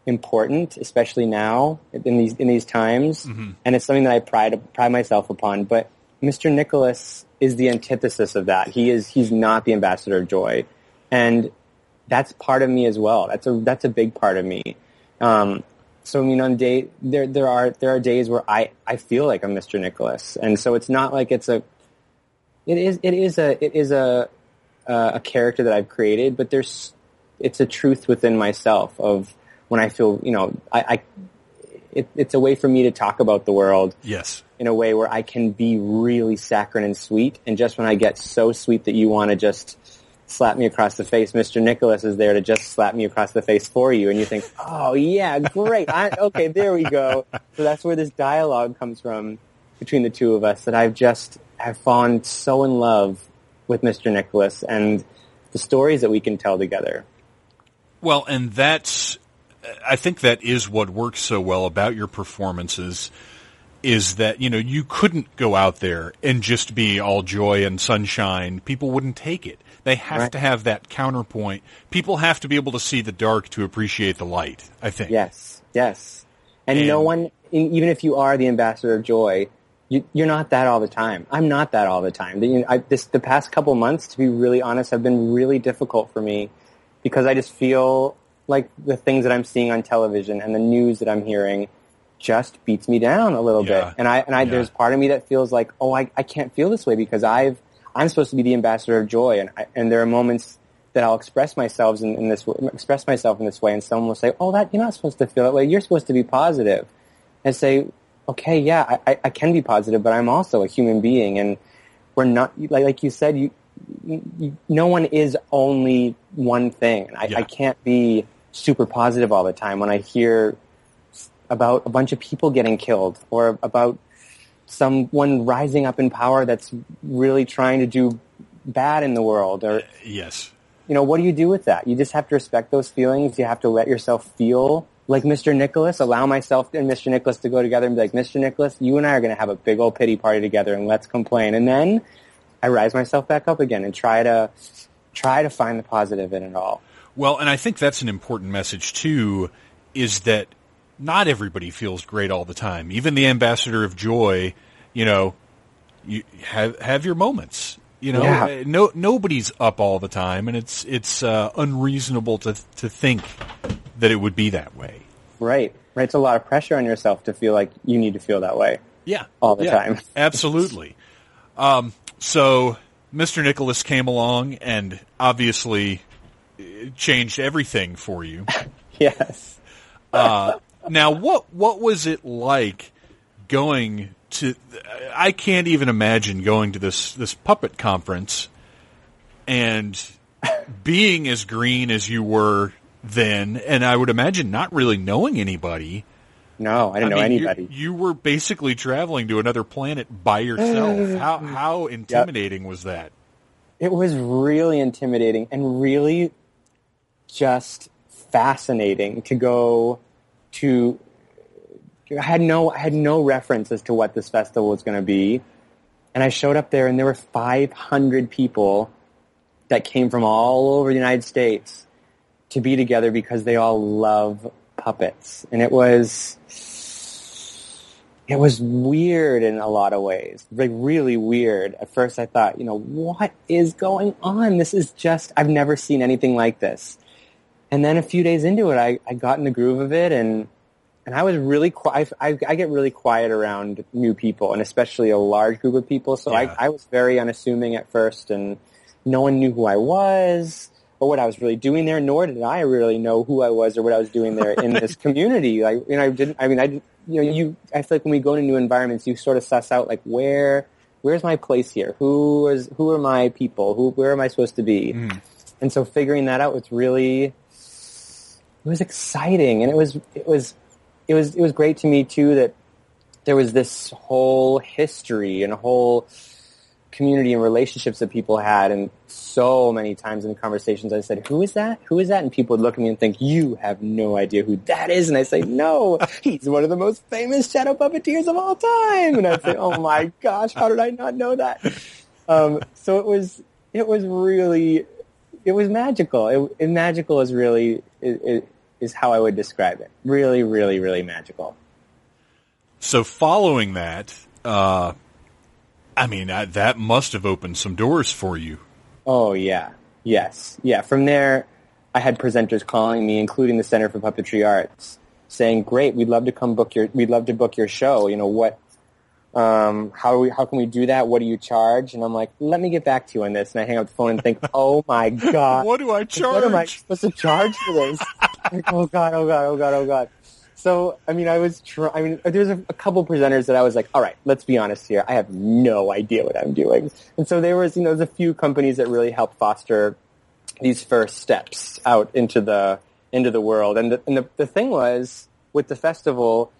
Speaker 2: important, especially now in these in these times, mm-hmm. and it's something that I pride pride myself upon. But Mr. Nicholas is the antithesis of that. He is he's not the ambassador of joy, and that's part of me as well. That's a that's a big part of me. Um, so I mean, on day there there are there are days where I I feel like I'm Mr. Nicholas, and so it's not like it's a it is it is a it is a uh, a character that I've created, but there's it's a truth within myself of when I feel you know I, I it, it's a way for me to talk about the world
Speaker 1: Yes.
Speaker 2: in a way where I can be really saccharine and sweet. And just when I get so sweet that you want to just slap me across the face, Mr. Nicholas is there to just slap me across the face for you. And you think, oh yeah, great. I, okay, there we go. So that's where this dialogue comes from between the two of us that I've just, have fallen so in love with Mr. Nicholas and the stories that we can tell together.
Speaker 1: Well, and that's, I think that is what works so well about your performances is that, you know, you couldn't go out there and just be all joy and sunshine. People wouldn't take it. They have
Speaker 2: Right.
Speaker 1: to have that counterpoint. People have to be able to see the dark to appreciate the light, I think.
Speaker 2: Yes, yes. And, no one, even if you are the ambassador of joy, you, you're not that all the time. I'm not that all the time. The, you know, I, this, the past couple months, to be really honest, have been really difficult for me because I just feel like the things that I'm seeing on television and the news that I'm hearing just beats me down a little
Speaker 1: Yeah.
Speaker 2: bit. And I, and I,
Speaker 1: Yeah.
Speaker 2: there's part of me that feels like, oh, I, I can't feel this way because I've, I'm supposed to be the ambassador of joy. And I, and there are moments that I'll express myself in, in this, express myself in this way and someone will say, oh, that, you're not supposed to feel that way. You're supposed to be positive. And say, okay, yeah, I, I, can be positive, but I'm also a human being and we're not, like, like you said, you, you, no one is only one thing. I,
Speaker 1: Yeah.
Speaker 2: I can't be super positive all the time when I hear about a bunch of people getting killed or about someone rising up in power that's really trying to do bad in the world or
Speaker 1: Yes.
Speaker 2: you know what do you do with that? You just have to respect those feelings. You have to let yourself feel like mr nicholas. Allow myself and mr nicholas to go together and be like mr nicholas you and i are going to have a big old pity party together and let's complain. And then i rise myself back up again and try to try to find the positive in it all.
Speaker 1: Well, and I think that's an important message too, is that not everybody feels great all the time. Even the ambassador of joy, you know, you have have your moments. You know,
Speaker 2: Yeah.
Speaker 1: Uh, no nobody's up all the time, and it's it's uh, unreasonable to to think that it would be that way.
Speaker 2: right right it's a lot of pressure on yourself to feel like you need to feel that way
Speaker 1: Yeah,
Speaker 2: All the
Speaker 1: Yeah,
Speaker 2: time.
Speaker 1: absolutely. Um, so Mr. Nicholas came along and obviously uh, changed everything for you.
Speaker 2: yes
Speaker 1: Now, what what was it like going to? I can't even imagine going to this this puppet conference and being as green as you were then, and I would imagine not really knowing anybody.
Speaker 2: No, I didn't know
Speaker 1: mean, you-
Speaker 2: anybody.
Speaker 1: You, were basically traveling to another planet by yourself. how how intimidating was that?
Speaker 2: It was really intimidating and really just fascinating to go to. I had no I had no reference as to what this festival was going to be, and I showed up there and there were 500 people that came from all over the United States to be together because they all love puppets, and it was it was weird in a lot of ways, like really weird. At first, I thought, you know, what is going on? This is just I've never seen anything like this. And then a few days into it, I, I got in the groove of it, and and I was really quiet. I, I get really quiet around new people, and especially a large group of people. So
Speaker 1: Yeah.
Speaker 2: I, I was very unassuming at first, and no one knew who I was or what I was really doing there. Nor did I really know who I was or what I was doing there in this community. Like, you know, I didn't. I mean, I didn't. You know, you. I feel like when we go to new environments, you sort of suss out like where, where's my place here? Who is? Who are my people? Who? Where am I supposed to be? Hmm. And so figuring that out was really, it was exciting, and it was it was it was it was great to me too that there was this whole history and a whole community and relationships that people had and so many times in conversations I said, Who is that? Who is that? And people would look at me and think, You have no idea who that is and I say, No, he's one of the most famous shadow puppeteers of all time and I'd say, Oh my gosh, how did I not know that? Um, so it was it was really it was magical. It, it magical is really is, is- is how I would describe it. Really, really, really magical.
Speaker 1: So following that, uh, I mean, I, that must have opened some doors for you.
Speaker 2: Oh yeah, yes, yeah. From there, I had presenters calling me, including the Center for Puppetry Arts, saying, "Great, we'd love to come book your, we'd love to book your show. You know what? Um, how we, how can we do that? What do you charge?" And I'm like, "Let me get back to you on this." And I hang up the phone and think, "Oh my god,
Speaker 1: What do I charge?
Speaker 2: what am I supposed to charge for this? like, oh god, oh god, oh god, oh god. So, I mean, I was try- I mean, there's a, a couple presenters that I was like, all right, let's be honest here. I have no idea what I'm doing. And so there was, you know, there's a few companies that really helped foster these first steps out into the, into the world. And the, and the, the thing was, with the festival,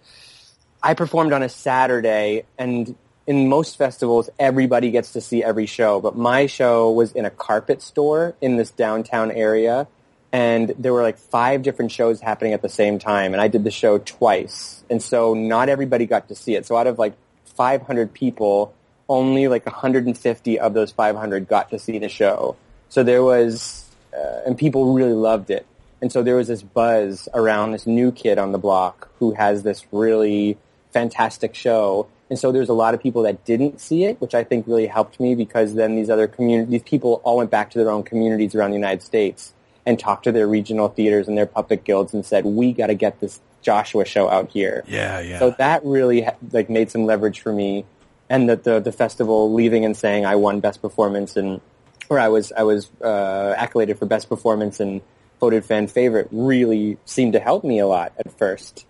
Speaker 2: I performed on a Saturday, and in most festivals, everybody gets to see every show. But my show was in a carpet store in this downtown area, and there were like five different shows happening at the same time, and I did the show twice. And so not everybody got to see it. So out of like 500 people, only like 150 of those 500 got to see the show. So there was, uh, and people really loved it. And so there was this buzz around this new kid on the block who has this really fantastic show. And so there's a lot of people that didn't see it, which I think really helped me because then these other community, these people all went back to their own communities around the United States and talked to their regional theaters and their puppet guilds and said, we got to get this Joshua show out here.
Speaker 1: Yeah, yeah.
Speaker 2: So that really like made some leverage for me, and that the the festival leaving and saying I won best performance and or I was I was uh, accoladed for best performance and voted fan favorite really seemed to help me a lot at first.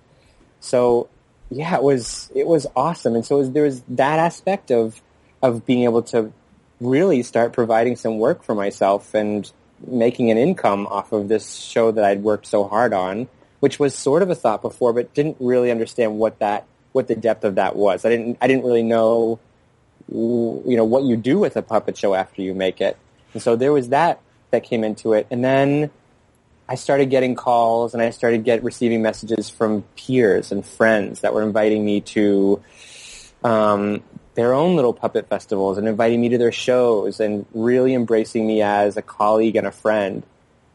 Speaker 2: So yeah, it was it was awesome, and so was, there was that aspect of of being able to really start providing some work for myself and making an income off of this show that I'd worked so hard on, which was sort of a thought before, but didn't really understand what that what the depth of that was. I didn't I didn't really know you know what you do with a puppet show after you make it, and so there was that that came into it, and then I started getting calls and I started get receiving messages from peers and friends that were inviting me to um, their own little puppet festivals and inviting me to their shows and really embracing me as a colleague and a friend.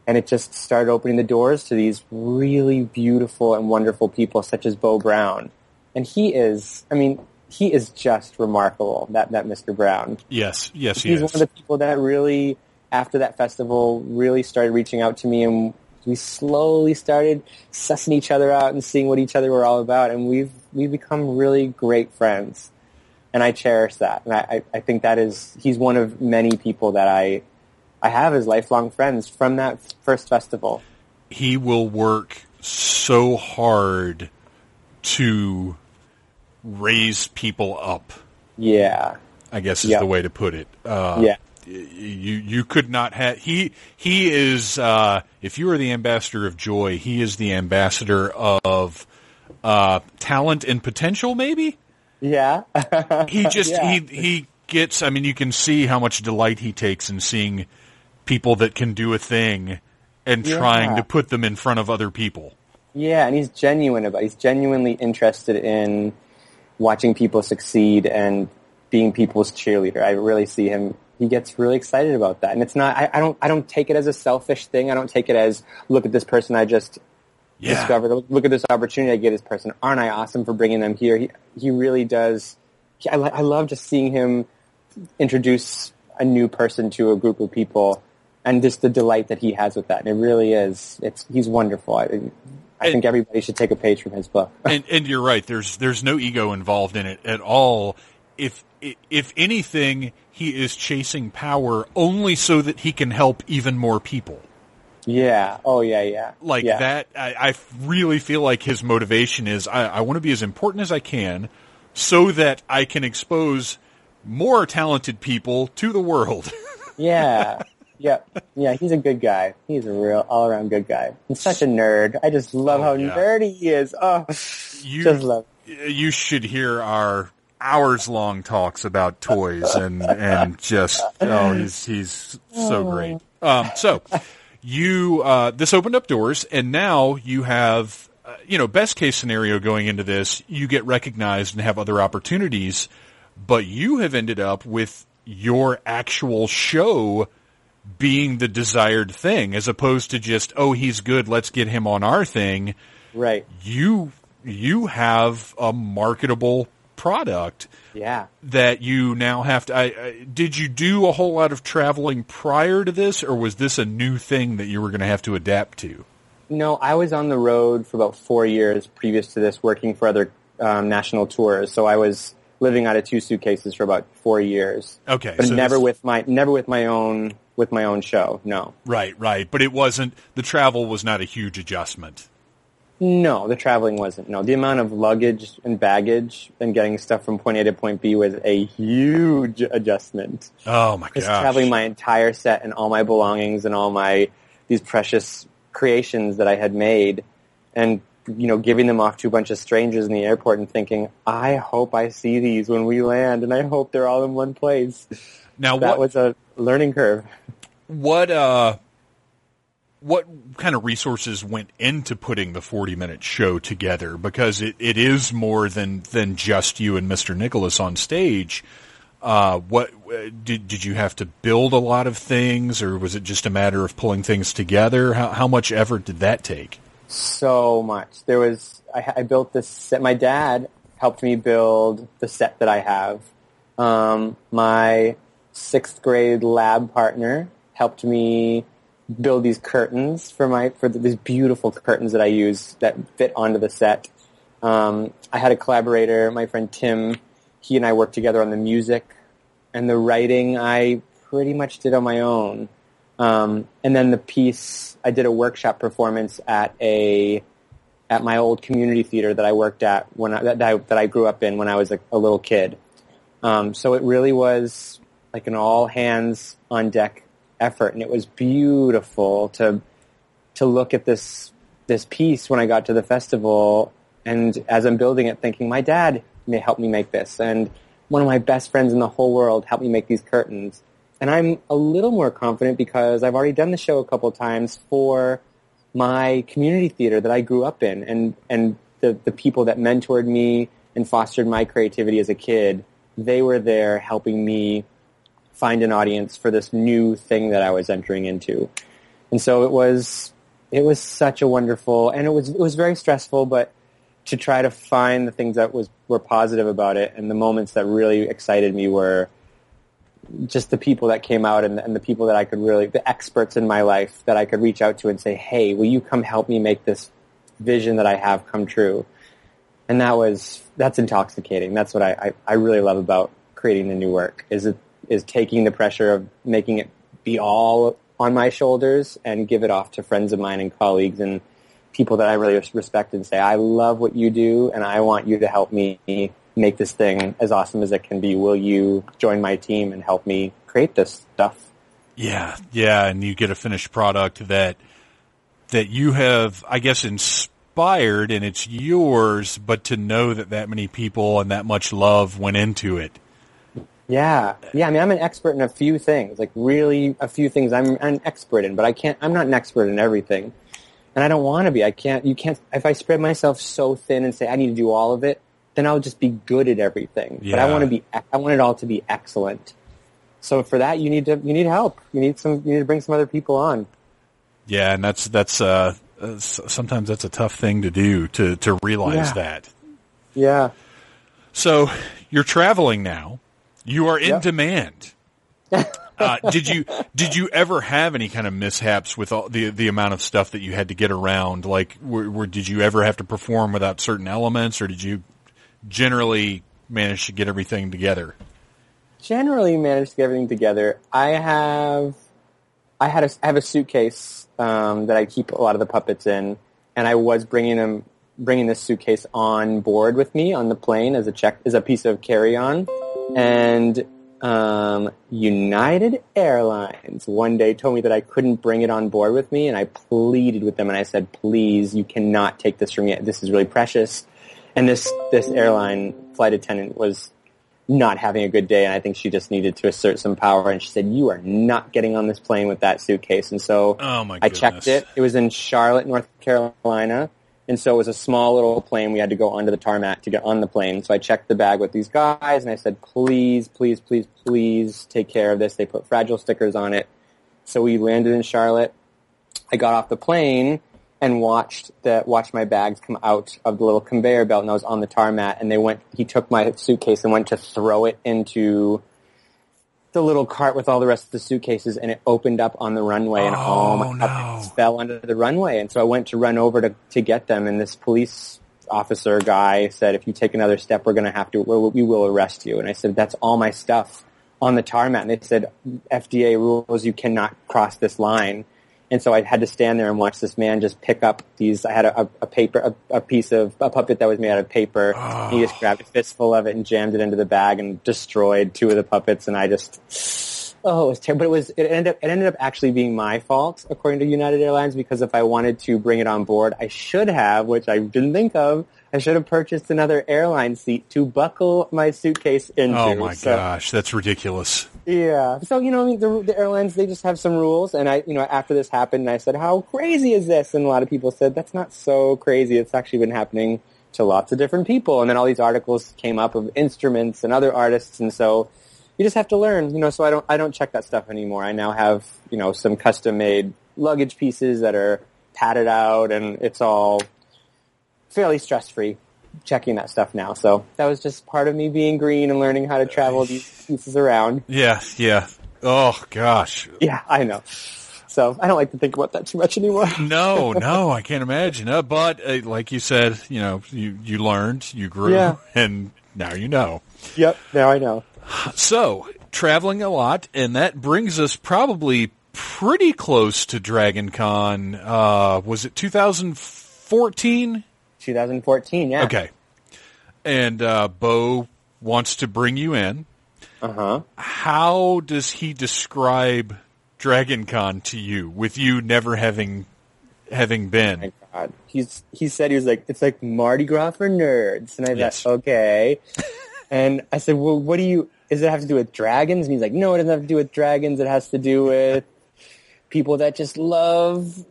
Speaker 2: And it just started opening the doors to these really beautiful and wonderful people such as Bo Brown. And he is, I mean, he is just remarkable, that, that Mr. Brown
Speaker 1: yes, yes, he is.
Speaker 2: he's
Speaker 1: yes.
Speaker 2: one of the people that really, after that festival, really started reaching out to me, and we slowly started sussing each other out and seeing what each other were all about, and we've we've become really great friends, and I cherish that, and I, I, think that is he's one of many people that I I have as lifelong friends from that first festival.
Speaker 1: he will work so hard to raise people up.
Speaker 2: Yeah,
Speaker 1: I guess is
Speaker 2: Yeah.
Speaker 1: the way to put it. Uh,
Speaker 2: yeah,
Speaker 1: you you could not have he he is uh, if you are the ambassador of joy, he is the ambassador of uh, talent and potential. Maybe
Speaker 2: Yeah.
Speaker 1: he just
Speaker 2: Yeah.
Speaker 1: he he gets. I mean, you can see how much delight he takes in seeing people that can do a thing and
Speaker 2: Yeah.
Speaker 1: trying to put them in front of other people.
Speaker 2: Yeah, and he's genuine about. He's genuinely interested in watching people succeed and being people's cheerleader. I really see him. He gets really excited about that, and it's not. I, I don't. I don't take it as a selfish thing. I don't take it as look at this person I just
Speaker 1: Yeah.
Speaker 2: discovered. Look, at this opportunity I get this person. Aren't I awesome for bringing them here? He he really does. He, I, I love just seeing him introduce a new person to a group of people, and just the delight that he has with that. And it really is. It's he's wonderful. I, I think everybody should take a page from his book.
Speaker 1: and and you're right. There's there's no ego involved in it at all. If if anything, he is chasing power only so that he can help even more people.
Speaker 2: yeah. Oh yeah. Yeah.
Speaker 1: Like
Speaker 2: yeah.
Speaker 1: that, I, I really feel like his motivation is I, I want to be as important as I can, so that I can expose more talented people to the world.
Speaker 2: Yeah. Yeah. Yeah. He's a good guy. He's a real all around good guy. He's such a nerd. I just love
Speaker 1: Oh,
Speaker 2: how
Speaker 1: yeah.
Speaker 2: nerdy he is. Oh,
Speaker 1: You
Speaker 2: just love.
Speaker 1: you should hear our hours long talks about toys and and just oh he's he's so great. Um, so you uh, this opened up doors and now you have uh, you know best case scenario going into this you get recognized and have other opportunities, but you have ended up with your actual show being the desired thing as opposed to just oh he's good let's get him on our thing
Speaker 2: Right.
Speaker 1: you you have a marketable product
Speaker 2: Yeah.
Speaker 1: that you now have to. I, I, did you do a whole lot of traveling prior to this, or was this a new thing that you were going to have to adapt to?
Speaker 2: No, I was on the road for about four years previous to this, working for other um, national tours. So I was living out of two suitcases for about four years.
Speaker 1: Okay,
Speaker 2: but
Speaker 1: so
Speaker 2: never
Speaker 1: this-
Speaker 2: with my never with my own with my own show. No,
Speaker 1: Right, right, but it wasn't. The travel was not a huge adjustment.
Speaker 2: No, the traveling wasn't. No, the amount of luggage and baggage and getting stuff from point A to point B was a huge adjustment.
Speaker 1: Oh my
Speaker 2: Just
Speaker 1: gosh!
Speaker 2: traveling my entire set and all my belongings and all my these precious creations that I had made, and you know, giving them off to a bunch of strangers in the airport and thinking, I hope I see these when we land, and I hope they're all in one place.
Speaker 1: now,
Speaker 2: That
Speaker 1: what
Speaker 2: was a learning curve.
Speaker 1: what uh, what kind of resources went into putting the forty minute show together? Because it, it is more than than just you and Mr. Nicholas on stage. Uh, what uh, did did you have to build a lot of things, or was it just a matter of pulling things together? How how much effort did that take?
Speaker 2: so much. There was I, I built this set. My dad helped me build the set that I have. Um, my sixth grade lab partner helped me build these curtains for my for these beautiful curtains that I use that fit onto the set. Um, I had a collaborator, my friend Tim. He and I worked together on the music and the writing. I pretty much did on my own. Um, and then the piece, I did a workshop performance at a at my old community theater that I worked at when I, that, I, that I grew up in when I was a, a little kid. Um, so it really was like an all hands on deck effort, and it was beautiful to to look at this this piece when I got to the festival, and as I'm building it, thinking my dad may help me make this, and one of my best friends in the whole world helped me make these curtains. And I'm a little more confident because I've already done the show a couple times for my community theater that I grew up in and, and the, the people that mentored me and fostered my creativity as a kid, they were there helping me find an audience for this new thing that I was entering into. And so it was, it was such a wonderful, and it was, it was very stressful, but to try to find the things that was, were positive about it and the moments that really excited me were, just the people that came out and, and the people that I could really, the experts in my life that I could reach out to and say, hey, will you come help me make this vision that I have come true? And that was, that's intoxicating. That's what I, I, I really love about creating the new work is it, is taking the pressure of making it be all on my shoulders and give it off to friends of mine and colleagues and people that I really respect and say, I love what you do and I want you to help me make this thing as awesome as it can be. Will you join my team and help me create this stuff.
Speaker 1: Yeah, yeah, and you get a finished product that that you have, I guess, inspired and it's yours, but to know that that many people and that much love went into it.
Speaker 2: Yeah, yeah. I mean, I'm an expert in a few things, like really a few things I'm an expert in, but I can't. I'm not an expert in everything, and I don't want to be. I can't. You can't. If I spread myself so thin and say I need to do all of it, then I'll just be good at everything.
Speaker 1: Yeah.
Speaker 2: But I want to be. I want it all to be excellent. So for that, you need to. You need help. You need some. You need to bring some other people on.
Speaker 1: Yeah, and that's that's uh, sometimes that's a tough thing to do to to realize
Speaker 2: Yeah.
Speaker 1: that.
Speaker 2: Yeah.
Speaker 1: So you're traveling now. You are in
Speaker 2: Yep.
Speaker 1: demand. Uh, did you did you ever have any kind of mishaps with all the the amount of stuff that you had to get around? Like, were, were, did you ever have to perform without certain elements, or did you generally manage to get everything together?
Speaker 2: generally managed to get everything together. I have, I had a, I have a suitcase um, that I keep a lot of the puppets in, and I was bringing them, bringing this suitcase on board with me on the plane as a check, as a piece of carry on, and um, United Airlines one day told me that I couldn't bring it on board with me, and I pleaded with them, and I said, "Please, you cannot take this from me. This is really precious." And this this airline flight attendant was not having a good day, and I think she just needed to assert some power. And she said, "You are not getting on this plane with that suitcase." And so
Speaker 1: Oh my
Speaker 2: I checked it. It was in Charlotte, North Carolina, and so it was a small little plane. We had to go onto the tarmac to get on the plane. So I checked the bag with these guys, and I said, "Please, please, please, please take care of this." They put fragile stickers on it. So we landed in Charlotte. I got off the plane and watched the watched my bags come out of the little conveyor belt, and I was on the tarmac. And they went. He took my suitcase and went to throw it into the little cart with all the rest of the suitcases, and it opened up on the runway, and all my
Speaker 1: Oh, no.
Speaker 2: fell under the runway. And so I went to run over to to get them, and this police officer guy said, "If you take another step, we're going to have to. We we will arrest you." And I said, "That's all my stuff." on the tarmac, and they said FDA rules you cannot cross this line. And so I had to stand there and watch this man just pick up these. I had a, a paper, a, a piece of a puppet that was made out of paper. And he just ah. grabbed a fistful of it and jammed it into the bag and destroyed two of the puppets. And I just, oh, it was terrible. But it was it ended up it ended up actually being my fault according to United Airlines because if I wanted to bring it on board, I should have, which I didn't think of. I should have purchased another airline seat to buckle my suitcase into.
Speaker 1: Oh my
Speaker 2: So-
Speaker 1: gosh, that's ridiculous.
Speaker 2: Yeah. So you know, I mean, the, the airlines they just have some rules, and I, you know, after this happened, I said, "How crazy is this?" And a lot of people said, "That's not so crazy. It's actually been happening to lots of different people." And then all these articles came up of instruments and other artists, and so you just have to learn, you know. So I don't, I don't check that stuff anymore. I now have, you know, some custom made luggage pieces that are padded out, and it's all fairly stress free. Checking that stuff now, so that was just part of me being green and learning how to travel these pieces around.
Speaker 1: Yeah, yeah. Oh gosh.
Speaker 2: Yeah, I know. So I don't like to think about that too much anymore.
Speaker 1: No, no, I can't imagine. Uh, but uh, like you said, you know, you you learned, you grew,
Speaker 2: Yeah.
Speaker 1: and now you know.
Speaker 2: yep, now I know.
Speaker 1: So traveling a lot, and that brings us probably pretty close to Dragon Con. Uh, was it 2014?
Speaker 2: 2014, yeah.
Speaker 1: Okay. And uh, Bo wants to bring you in.
Speaker 2: Uh huh.
Speaker 1: How does he describe Dragon Con to you, with you never having having been?
Speaker 2: My God, he's he said he was like it's like Mardi Gras for nerds, and I
Speaker 1: Yes.
Speaker 2: thought okay. and I said, well, what do you? Does it have to do with dragons? And he's like, no, it doesn't have to do with dragons. It has to do with people that just love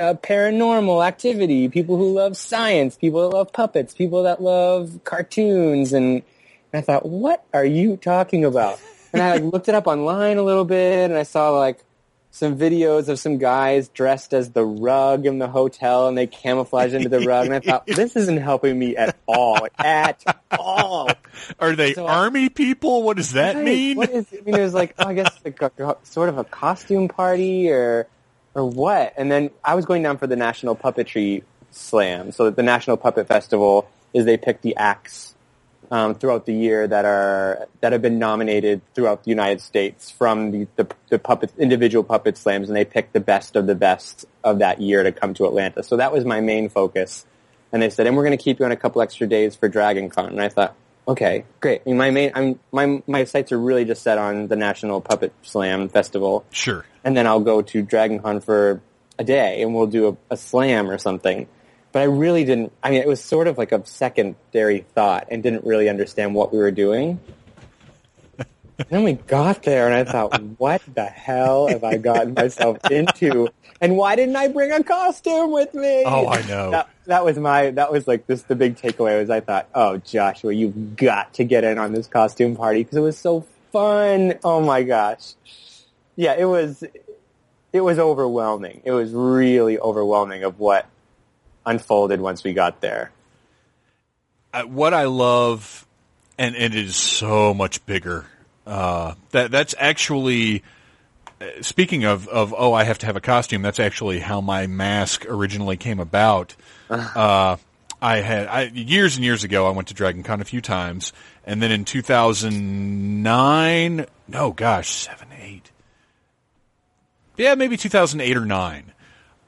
Speaker 2: uh, paranormal activity, people who love science, people that love puppets, people that love cartoons, and I thought, what are you talking about? And I like, looked it up online a little bit, and I saw like some videos of some guys dressed as the rug in the hotel, and they camouflage into the rug, and I thought, this isn't helping me at all, at all.
Speaker 1: Are they
Speaker 2: So I-
Speaker 1: army people? What does that
Speaker 2: Right.
Speaker 1: mean?
Speaker 2: What is? I mean, it was like oh, I guess like a- sort of a costume party or or what? And then I was going down for the National Puppetry Slam. So the National Puppet Festival is they pick the acts um, throughout the year that are that have been nominated throughout the United States from the the, the puppet individual puppet slams, and they pick the best of the best of that year to come to Atlanta. So that was my main focus. And they said, and we're going to keep you on a couple extra days for Dragon Con. And I thought, Okay, great. I mean, my main, I'm, my my sights are really just set on the National Puppet Slam Festival,
Speaker 1: Sure.
Speaker 2: And then I'll go to Dragon Con for a day, and we'll do a, a slam or something. But I really didn't. I mean, it was sort of like a secondary thought, and didn't really understand what we were doing. And then we got there, and I thought, "What the hell have I gotten myself into? And why didn't I bring a costume with me?"
Speaker 1: Oh, I know.
Speaker 2: That, that was my. That was like this. The big takeaway was I thought, "Oh, Joshua, you've got to get in on this costume party because it was so fun." Oh my gosh, yeah, it was. It was overwhelming. It was really overwhelming of what unfolded once we got there.
Speaker 1: Uh, what I love, and, and it is so much bigger. Uh, that that's actually uh, speaking of of oh I have to have a costume. That's actually how my mask originally came about. Uh, I had I, years and years ago. I went to Dragon Con a few times, and then in 2009, no, gosh, seven, eight, yeah, maybe 2008 or nine.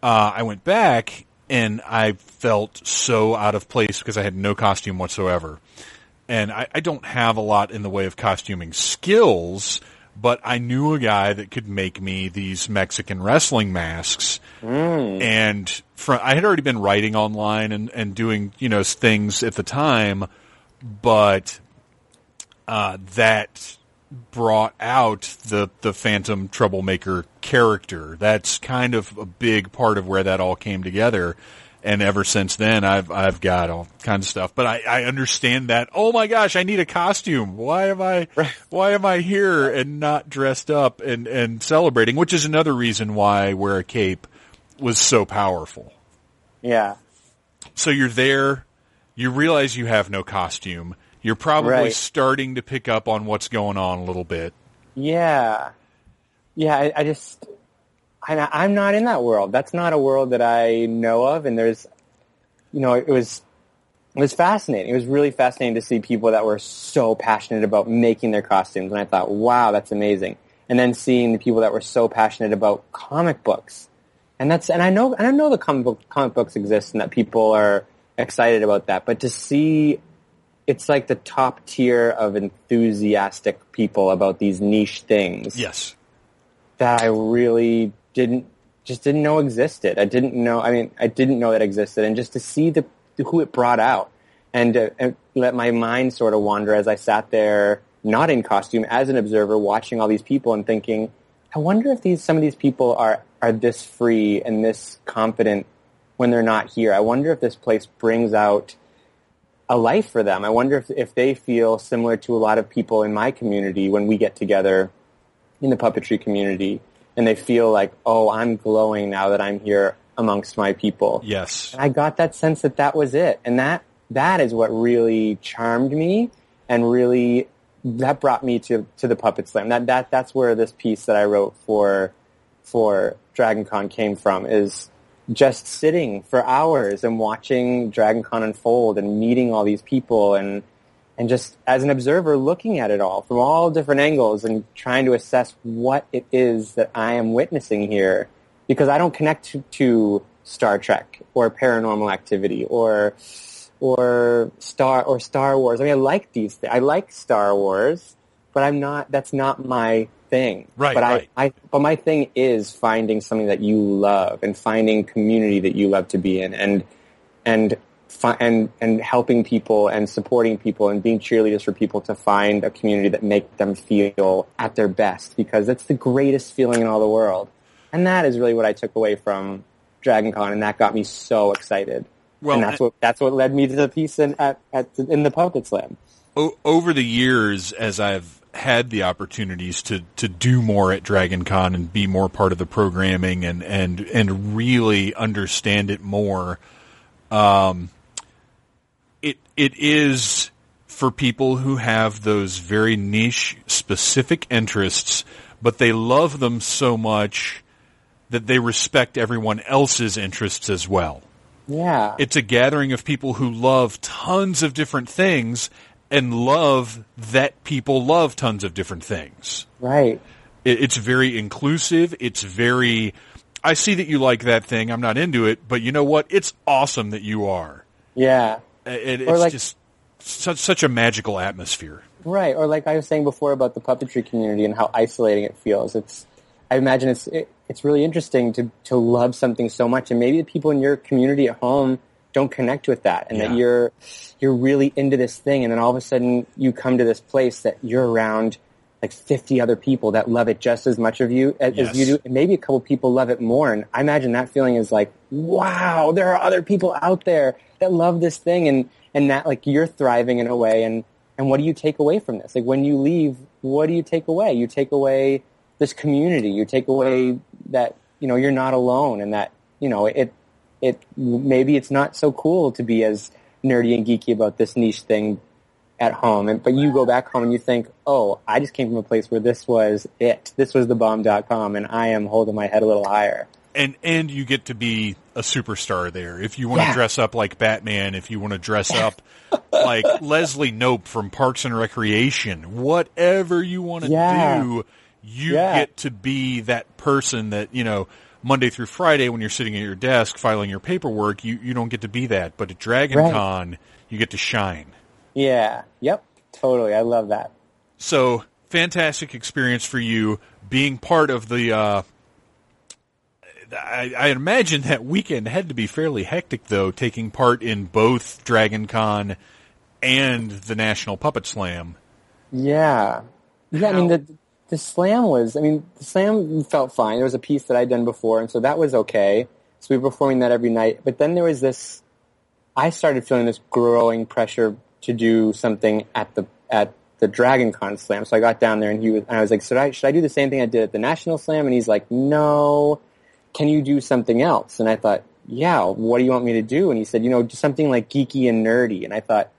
Speaker 1: Uh, I went back and I felt so out of place because I had no costume whatsoever. And I, I don't have a lot in the way of costuming skills, but I knew a guy that could make me these Mexican wrestling masks. And from, I had already been writing online and, and doing, you know, things at the time, but, uh, that brought out the, the Phantom Troublemaker character. That's kind of a big part of where that all came together. And ever since then, I've, I've got all kinds of stuff, but I, I understand that. Oh my gosh, I need a costume. Why am I, why am I here and not dressed up and, and celebrating? Which is another reason why wear a cape was so powerful.
Speaker 2: Yeah,
Speaker 1: So you're there, you realize you have no costume. You're probably
Speaker 2: Right.
Speaker 1: starting to pick up on what's going on a little bit.
Speaker 2: yeah, yeah. I, I just, I, I'm not in that world. That's not a world that I know of. And there's, you know, it was, it was fascinating. It was really fascinating to see people that were so passionate about making their costumes. And I thought, wow, that's amazing. And then seeing the people that were so passionate about comic books. And that's, and I know, and I know the comic book, comic books exist and that people are excited about that. But to see it's like the top tier of enthusiastic people about these niche things
Speaker 1: Yes.
Speaker 2: that I really didn't just didn't know existed. I didn't know. I mean, I didn't know that existed, and just to see the who it brought out, and, uh, and let my mind sort of wander as I sat there, not in costume, as an observer, watching all these people and thinking, I wonder if these some of these people are are this free and this confident when they're not here. I wonder if this place brings out a life for them. I wonder if, if they feel similar to a lot of people in my community when we get together in the puppetry community and they feel like, oh, I'm glowing now that I'm here amongst my people.
Speaker 1: Yes.
Speaker 2: And I got that sense that that was it. And that, that is what really charmed me and really, that brought me to, to the Puppet Slam. That, that, that's where this piece that I wrote for, for Dragon Con came from is just sitting for hours and watching Dragon Con unfold and meeting all these people and, and just as an observer looking at it all from all different angles and trying to assess what it is that I am witnessing here because I don't connect to, to Star Trek or paranormal activity or or Star or Star Wars. I mean, I like these. Th- I like Star Wars, but I'm not. That's not my thing.
Speaker 1: Right,
Speaker 2: But
Speaker 1: right.
Speaker 2: I, I. But my thing is finding something that you love and finding community that you love to be in, and and and and helping people and supporting people and being cheerleaders for people to find a community that make them feel at their best because it's the greatest feeling in all the world. And that is really what I took away from Dragon Con, and that got me so excited.
Speaker 1: Well,
Speaker 2: and that's what that's what led me to the piece in at, at in the Puppet Slam.
Speaker 1: over the years, as I've had the opportunities to, to do more at Dragon Con and be more part of the programming and, and, and really understand it more, um, it, it is for people who have those very niche specific interests, but they love them so much that they respect everyone else's interests as well.
Speaker 2: Yeah,
Speaker 1: It's a gathering of people who love tons of different things and love that people love tons of different things.
Speaker 2: right.
Speaker 1: It, it's very inclusive. It's very, I see that you like that thing. I'm not into it, but you know what? It's awesome that you are.
Speaker 2: Yeah,
Speaker 1: It, it's
Speaker 2: like-
Speaker 1: just, such such a magical atmosphere.
Speaker 2: Right, or like I was saying before about the puppetry community and how isolating it feels. It's, I imagine it's it, it's really interesting to to love something so much, and maybe the people in your community at home don't connect with that, and
Speaker 1: Yeah.
Speaker 2: that you're you're really into this thing, and then all of a sudden you come to this place that you're around like 50 other people that love it just as much of you as,
Speaker 1: Yes.
Speaker 2: as you do, and maybe a couple people love it more, and I imagine that feeling is like, wow, there are other people out there that love this thing, and and that like you're thriving in a way, and and what do you take away from this? Like when you leave, what do you take away? You take away this community. You take away that you know you're not alone, and that you know it it maybe it's not so cool to be as nerdy and geeky about this niche thing at home, and but you go back home and you think, oh, I just came from a place where this was it. This was the bomb.com, and I am holding my head a little higher.
Speaker 1: and and you get to be a superstar there. If you want to
Speaker 2: Yeah.
Speaker 1: dress up like Batman, if you want to dress up like Leslie Knope from Parks and Recreation, whatever you want to
Speaker 2: Yeah.
Speaker 1: do, you
Speaker 2: Yeah.
Speaker 1: get to be that person that you know. Monday through Friday, when you're sitting at your desk filing your paperwork, you, you don't get to be that. But at Dragon
Speaker 2: Right.
Speaker 1: Con, you get to shine.
Speaker 2: Yeah. Yep. Totally. I love that.
Speaker 1: So fantastic experience for you being part of the. Uh, I, I imagine that weekend had to be fairly hectic, though, taking part in both Dragon Con and the National Puppet Slam.
Speaker 2: Yeah. Yeah, I mean, the, the slam was, I mean, the slam felt fine. There was a piece that I'd done before, and so that was okay. So we were performing that every night. But then there was this, I started feeling this growing pressure to do something at the, at the Dragon Con slam. So I got down there and he was, and I was like, should I, should I do the same thing I did at the National Slam? And he's like, no, can you do something else? And I thought, yeah, what do you want me to do? And he said, you know, do something like geeky and nerdy. And I thought,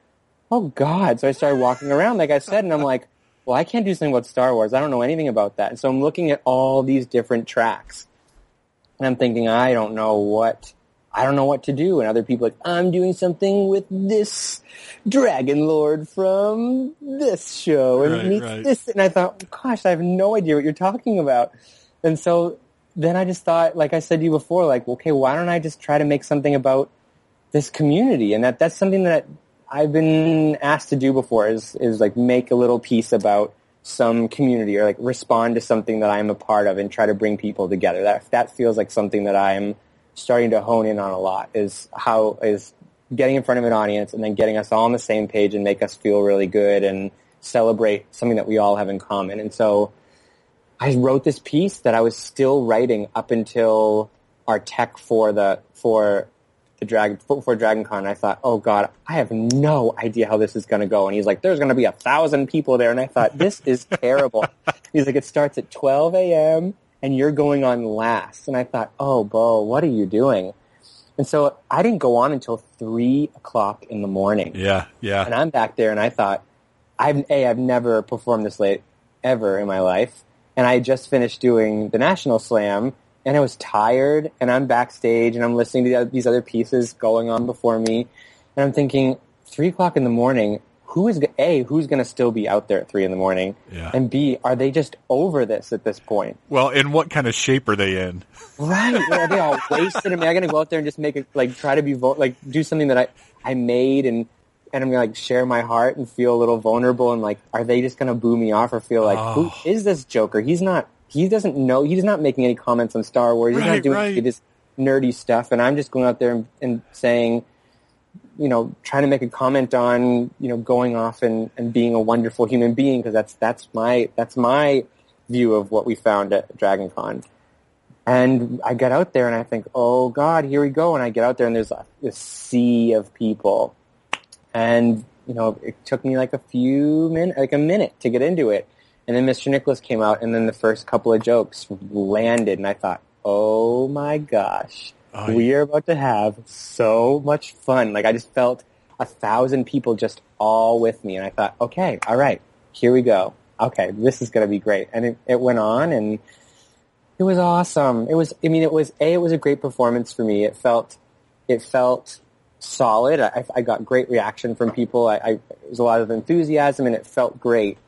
Speaker 2: oh God. So I started walking around, like I said, and I'm like, well, I can't do something about Star Wars. I don't know anything about that. And so I'm looking at all these different tracks. And I'm thinking, I don't know what, I don't know what to do. And other people are like, I'm doing something with this Dragon Lord from this show and
Speaker 1: Right,
Speaker 2: meets
Speaker 1: right.
Speaker 2: this. And I thought, gosh, I have no idea what you're talking about. And so then I just thought, like I said to you before, like, okay, why don't I just try to make something about this community? And that, that's something that I've been asked to do before is, is like make a little piece about some community or like respond to something that I'm a part of and try to bring people together. That, that feels like something that I'm starting to hone in on a lot is how is getting in front of an audience and then getting us all on the same page and make us feel really good and celebrate something that we all have in common. And so I wrote this piece that I was still writing up until our tech for the for the Dragon for, for Dragon Con. I thought, oh god, I have no idea how this is going to go. And he's like, there's going to be a thousand people there, and I thought, this is terrible. he's like, it starts at 12 a.m. and you're going on last. And I thought, oh, Bo, what are you doing? And so I didn't go on until three o'clock in the morning.
Speaker 1: Yeah, yeah.
Speaker 2: And I'm back there and I thought, I've, A, I've never performed this late ever in my life. And I just finished doing the National Slam and I was tired and I'm backstage and I'm listening to these other pieces going on before me. And I'm thinking, three o'clock in the morning, who is, A, who's going to still be out there at three in the morning?
Speaker 1: Yeah.
Speaker 2: And B, are they just over this at this point?
Speaker 1: Well, in what kind of shape are they in?
Speaker 2: Right. Yeah, they all wasted. I mean, I'm gonna go out there and just make it like try to be vul- like do something that I I made and and I'm gonna like share my heart and feel a little vulnerable and like are they just gonna boo me off or feel like
Speaker 1: Oh.
Speaker 2: who is this Joker? He's not. He doesn't know. He's not making any comments on Star Wars. He's
Speaker 1: Right,
Speaker 2: not doing
Speaker 1: right.
Speaker 2: any of this nerdy stuff. And I'm just going out there and, and saying, you know, trying to make a comment on you know going off and, and being a wonderful human being because that's that's my that's my view of what we found at Dragon Con. And I get out there and I think, oh God, here we go. And I get out there and there's a, this sea of people. And, you know, it took me like a few minutes, like a minute to get into it. And then Mr. Nicholas came out and then the first couple of jokes landed and I thought, oh my gosh,
Speaker 1: Oh,
Speaker 2: we are about to have so much fun. Like I just felt a thousand people just all with me. And I thought, okay, all right, here we go. Okay, this is going to be great. And it, it went on and it was awesome. It was, I mean, it was, A, it was a great performance for me. It felt, it felt solid. I, I got great reaction from people. I, I, there was a lot of enthusiasm and it felt great.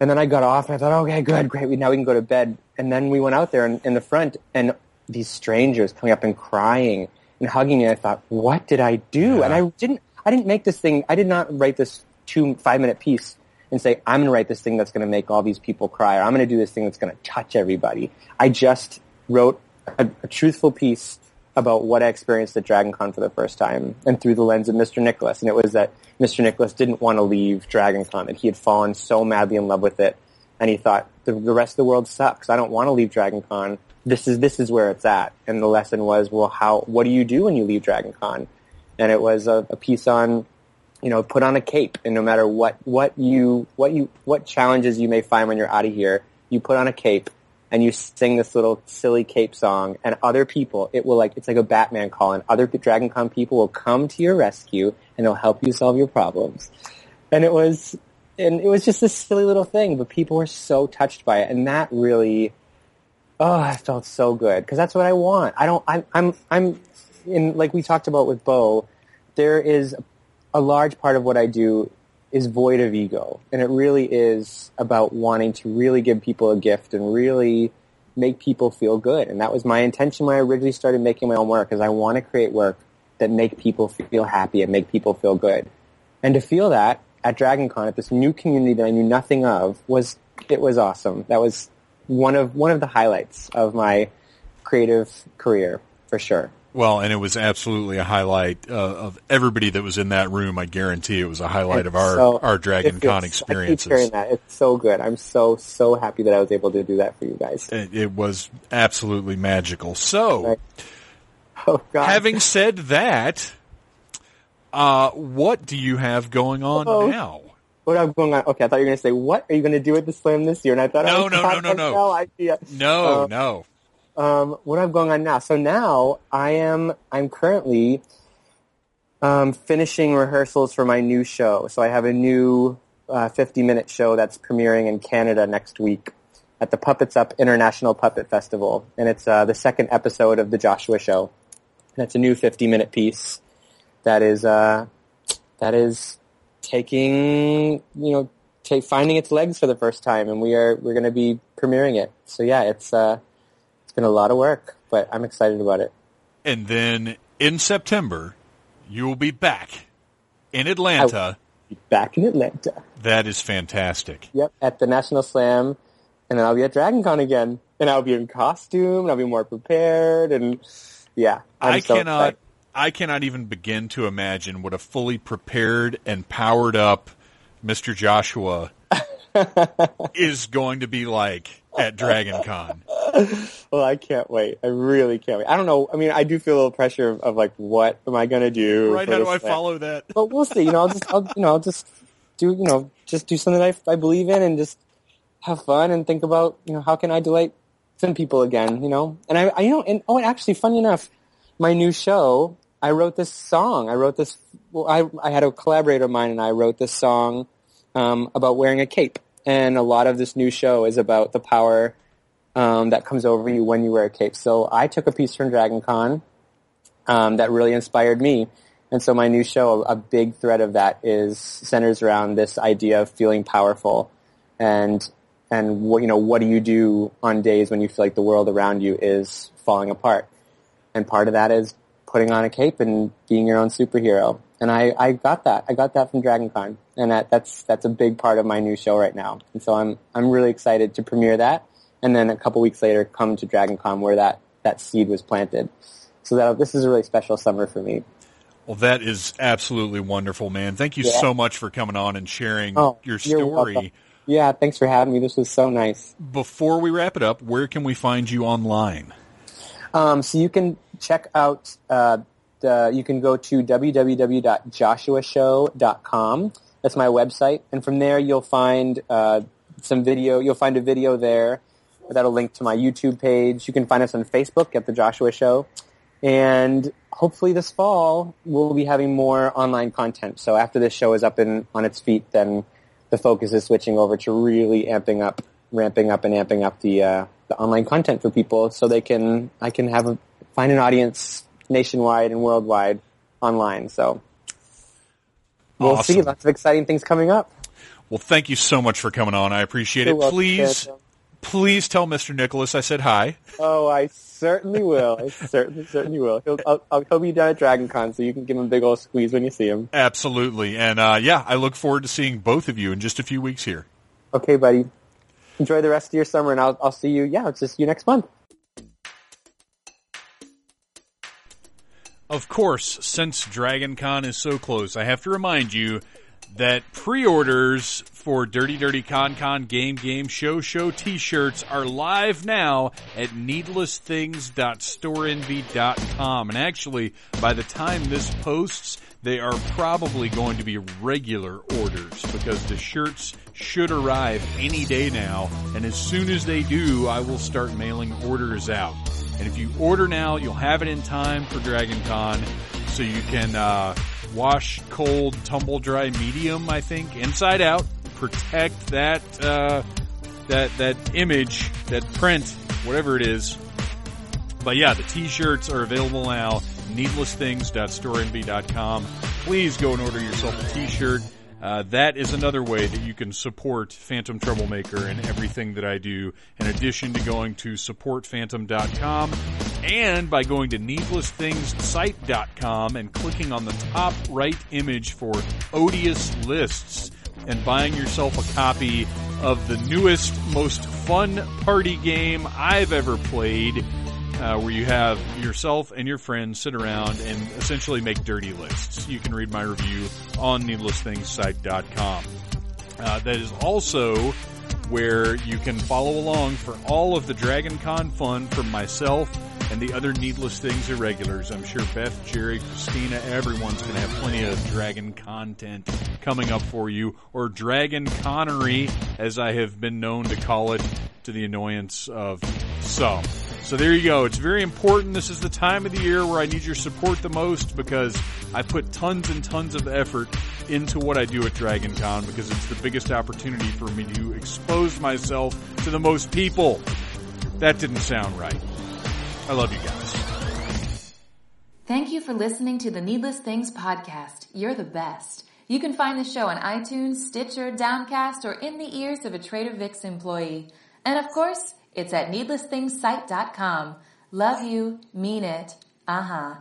Speaker 2: And then I got off and I thought, okay, good, great. We, now we can go to bed. And then we went out there in, in the front and these strangers coming up and crying and hugging me. I thought, what did I do?
Speaker 1: Yeah.
Speaker 2: And I didn't, I didn't make this thing. I did not write this two five minute piece and say I'm going to write this thing that's going to make all these people cry, or I'm going to do this thing that's going to touch everybody. I just wrote a, a truthful piece about what I experienced at DragonCon for the first time and through the lens of Mr. Nicholas. And it was that Mr. Nicholas didn't want to leave Dragon Con, that he had fallen so madly in love with it. And he thought, the, the rest of the world sucks. I don't want to leave DragonCon. This is, this is where it's at. And the lesson was, well, how, what do you do when you leave DragonCon? And it was a, a piece on, you know, put on a cape and no matter what, what you, what you, what challenges you may find when you're out of here, you put on a cape and you sing this little silly cape song and other people, it will like, it's like a Batman call and other Dragon Con people will come to your rescue and they'll help you solve your problems. And it was, and it was just this silly little thing, but people were so touched by it and that really, oh, I felt so good because that's what I want. I don't, I'm, I'm, I'm in, like we talked about with Bo, there is a large part of what I do is void of ego. And it really is about wanting to really give people a gift and really make people feel good. And that was my intention when I originally started making my own work is I want to create work that make people feel happy and make people feel good. And to feel that at DragonCon at this new community that I knew nothing of was, it was awesome. That was one of, one of the highlights of my creative career for sure.
Speaker 1: Well, and it was absolutely a highlight uh, of everybody that was in that room. I guarantee it was a highlight
Speaker 2: It's
Speaker 1: of our
Speaker 2: so-
Speaker 1: our Dragon Con
Speaker 2: I
Speaker 1: experiences.
Speaker 2: keep hearing that. It's so good. I'm so, so happy that I was able to do that for you guys.
Speaker 1: It, it was absolutely magical. So,
Speaker 2: Right. Oh God.
Speaker 1: having said that, uh, what do you have going on
Speaker 2: Oh.
Speaker 1: now?
Speaker 2: what I'm going on? Okay, I thought you were going to say, what are you going to do at the Slam this year? And I thought,
Speaker 1: No,
Speaker 2: oh,
Speaker 1: no, no, no, no.
Speaker 2: No idea.
Speaker 1: No,
Speaker 2: Uh,
Speaker 1: no.
Speaker 2: Um, what I'm going on now. So now I am, I'm currently, um, finishing rehearsals for my new show. So I have a new, uh, 50 minute show that's premiering in Canada next week at the Puppets Up International Puppet Festival. And it's, uh, the second episode of the Joshua show. And it's a new 50 minute piece that is, uh, that is taking, you know, take, finding its legs for the first time. And we are, we're going to be premiering it. So yeah, it's, uh, been a lot of work, but I'm excited about it.
Speaker 1: And then in September, you will be back in Atlanta.
Speaker 2: Back in Atlanta.
Speaker 1: That is fantastic.
Speaker 2: Yep, at the National Slam, and then I'll be at Dragon Con again, and I'll be in costume, and I'll be more prepared, and yeah, I'm
Speaker 1: I
Speaker 2: so
Speaker 1: cannot
Speaker 2: excited.
Speaker 1: I cannot even begin to imagine what a fully prepared and powered up Mr. Joshua is going to be like at Dragon Con.
Speaker 2: Well, I can't wait. I really can't wait. I don't know. I mean, I do feel a little pressure of, of like, what am I going to do?
Speaker 1: Right, how do I
Speaker 2: Slam?
Speaker 1: follow that?
Speaker 2: But we'll see. You know, I'll just, I'll, you know, I'll just do, you know, just do something I, I believe in and just have fun and think about, you know, how can I delight some people again, you know? And I, I you know, and, oh, and actually, funny enough, my new show, I wrote this song. I wrote this, well, I, I had a collaborator of mine and I wrote this song, um, about wearing a cape. And a lot of this new show is about the power, um, that comes over you when you wear a cape. So I took a piece from Dragon Con, um, that really inspired me. And so my new show, a big thread of that is centers around this idea of feeling powerful and, and what, you know, what do you do on days when you feel like the world around you is falling apart? And part of that is putting on a cape and being your own superhero. And I, I got that. I got that from Dragon Con. And that, that's, that's a big part of my new show right now. And so I'm, I'm really excited to premiere that. And then a couple weeks later come to Dragon Con where that, that seed was planted. So that, this is a really special summer for me.
Speaker 1: Well, that is absolutely wonderful, man. Thank you
Speaker 2: Yeah.
Speaker 1: so much for coming on and sharing
Speaker 2: Oh,
Speaker 1: your story.
Speaker 2: Yeah, thanks for having me. This was so nice.
Speaker 1: Before we wrap it up, where can we find you online?
Speaker 2: Um, so you can check out, uh, the, you can go to www.joshuashow.com. That's my website. And from there you'll find, uh, some video, you'll find a video there that'll link to my YouTube page. You can find us on Facebook at The Joshua Show. And hopefully this fall we'll be having more online content. So after this show is up and on its feet, then the focus is switching over to really amping up, ramping up and amping up the, uh, the online content for people so they can, I can have a, find an audience nationwide and worldwide online. So we'll see. Lots of exciting things coming up.
Speaker 1: Well, thank you so much for coming on. I appreciate
Speaker 2: You're
Speaker 1: it.
Speaker 2: welcome,
Speaker 1: Please, please tell Mr. Nicholas I said hi.
Speaker 2: Oh, I certainly will. I certainly, certainly will. He'll, I'll, I'll, he'll be down at Dragon Con, so you can give him a big old squeeze when you see him.
Speaker 1: Absolutely. And uh, yeah, I look forward to seeing both of you in just a few weeks here.
Speaker 2: Okay, buddy. Enjoy the rest of your summer, and I'll, I'll see you, yeah, it's just you next month.
Speaker 1: Of course, since Dragon Con is so close, I have to remind you that pre-orders for Dirty Dirty Con Con Game Game Show Show t-shirts are live now at needlessthings.storeenvy.com. And actually, by the time this posts, they are probably going to be regular orders because the shirts should arrive any day now. And as soon as they do, I will start mailing orders out. And if you order now, you'll have it in time for Dragon Con so you can, uh, wash cold, tumble dry medium, I think, inside out. Protect that, uh, that, that image, that print, whatever it is. But yeah, the t-shirts are available now. Needlessthings.storeenvy.com. Please go and order yourself a t-shirt. Uh, that is another way that you can support Phantom Troublemaker and everything that I do, in addition to going to supportphantom.com and by going to needlessthingssite.com and clicking on the top right image for odious lists and buying yourself a copy of the newest, most fun party game I've ever played uh, where you have yourself and your friends sit around and essentially make dirty lists. You can read my review on needlessthingssite.com. Uh, that is also where you can follow along for all of the Dragon Con fun from myself and the other Needless Things irregulars. I'm sure Beth, Jerry, Christina, everyone's going to have plenty of Dragon content coming up for you, or Dragon Connery, as I have been known to call it, to the annoyance of some. So there you go. It's very important. This is the time of the year where I need your support the most because I put tons and tons of effort into what I do at Dragon Con because it's the biggest opportunity for me to expose myself to the most people. That didn't sound right. I love you guys.
Speaker 3: Thank you for listening to the Needless Things podcast. You're the best. You can find the show on iTunes, Stitcher, Downcast, or in the ears of a Trader Vic's employee. And of course, it's at needlessthingssite.com. Love you, mean it, uh huh.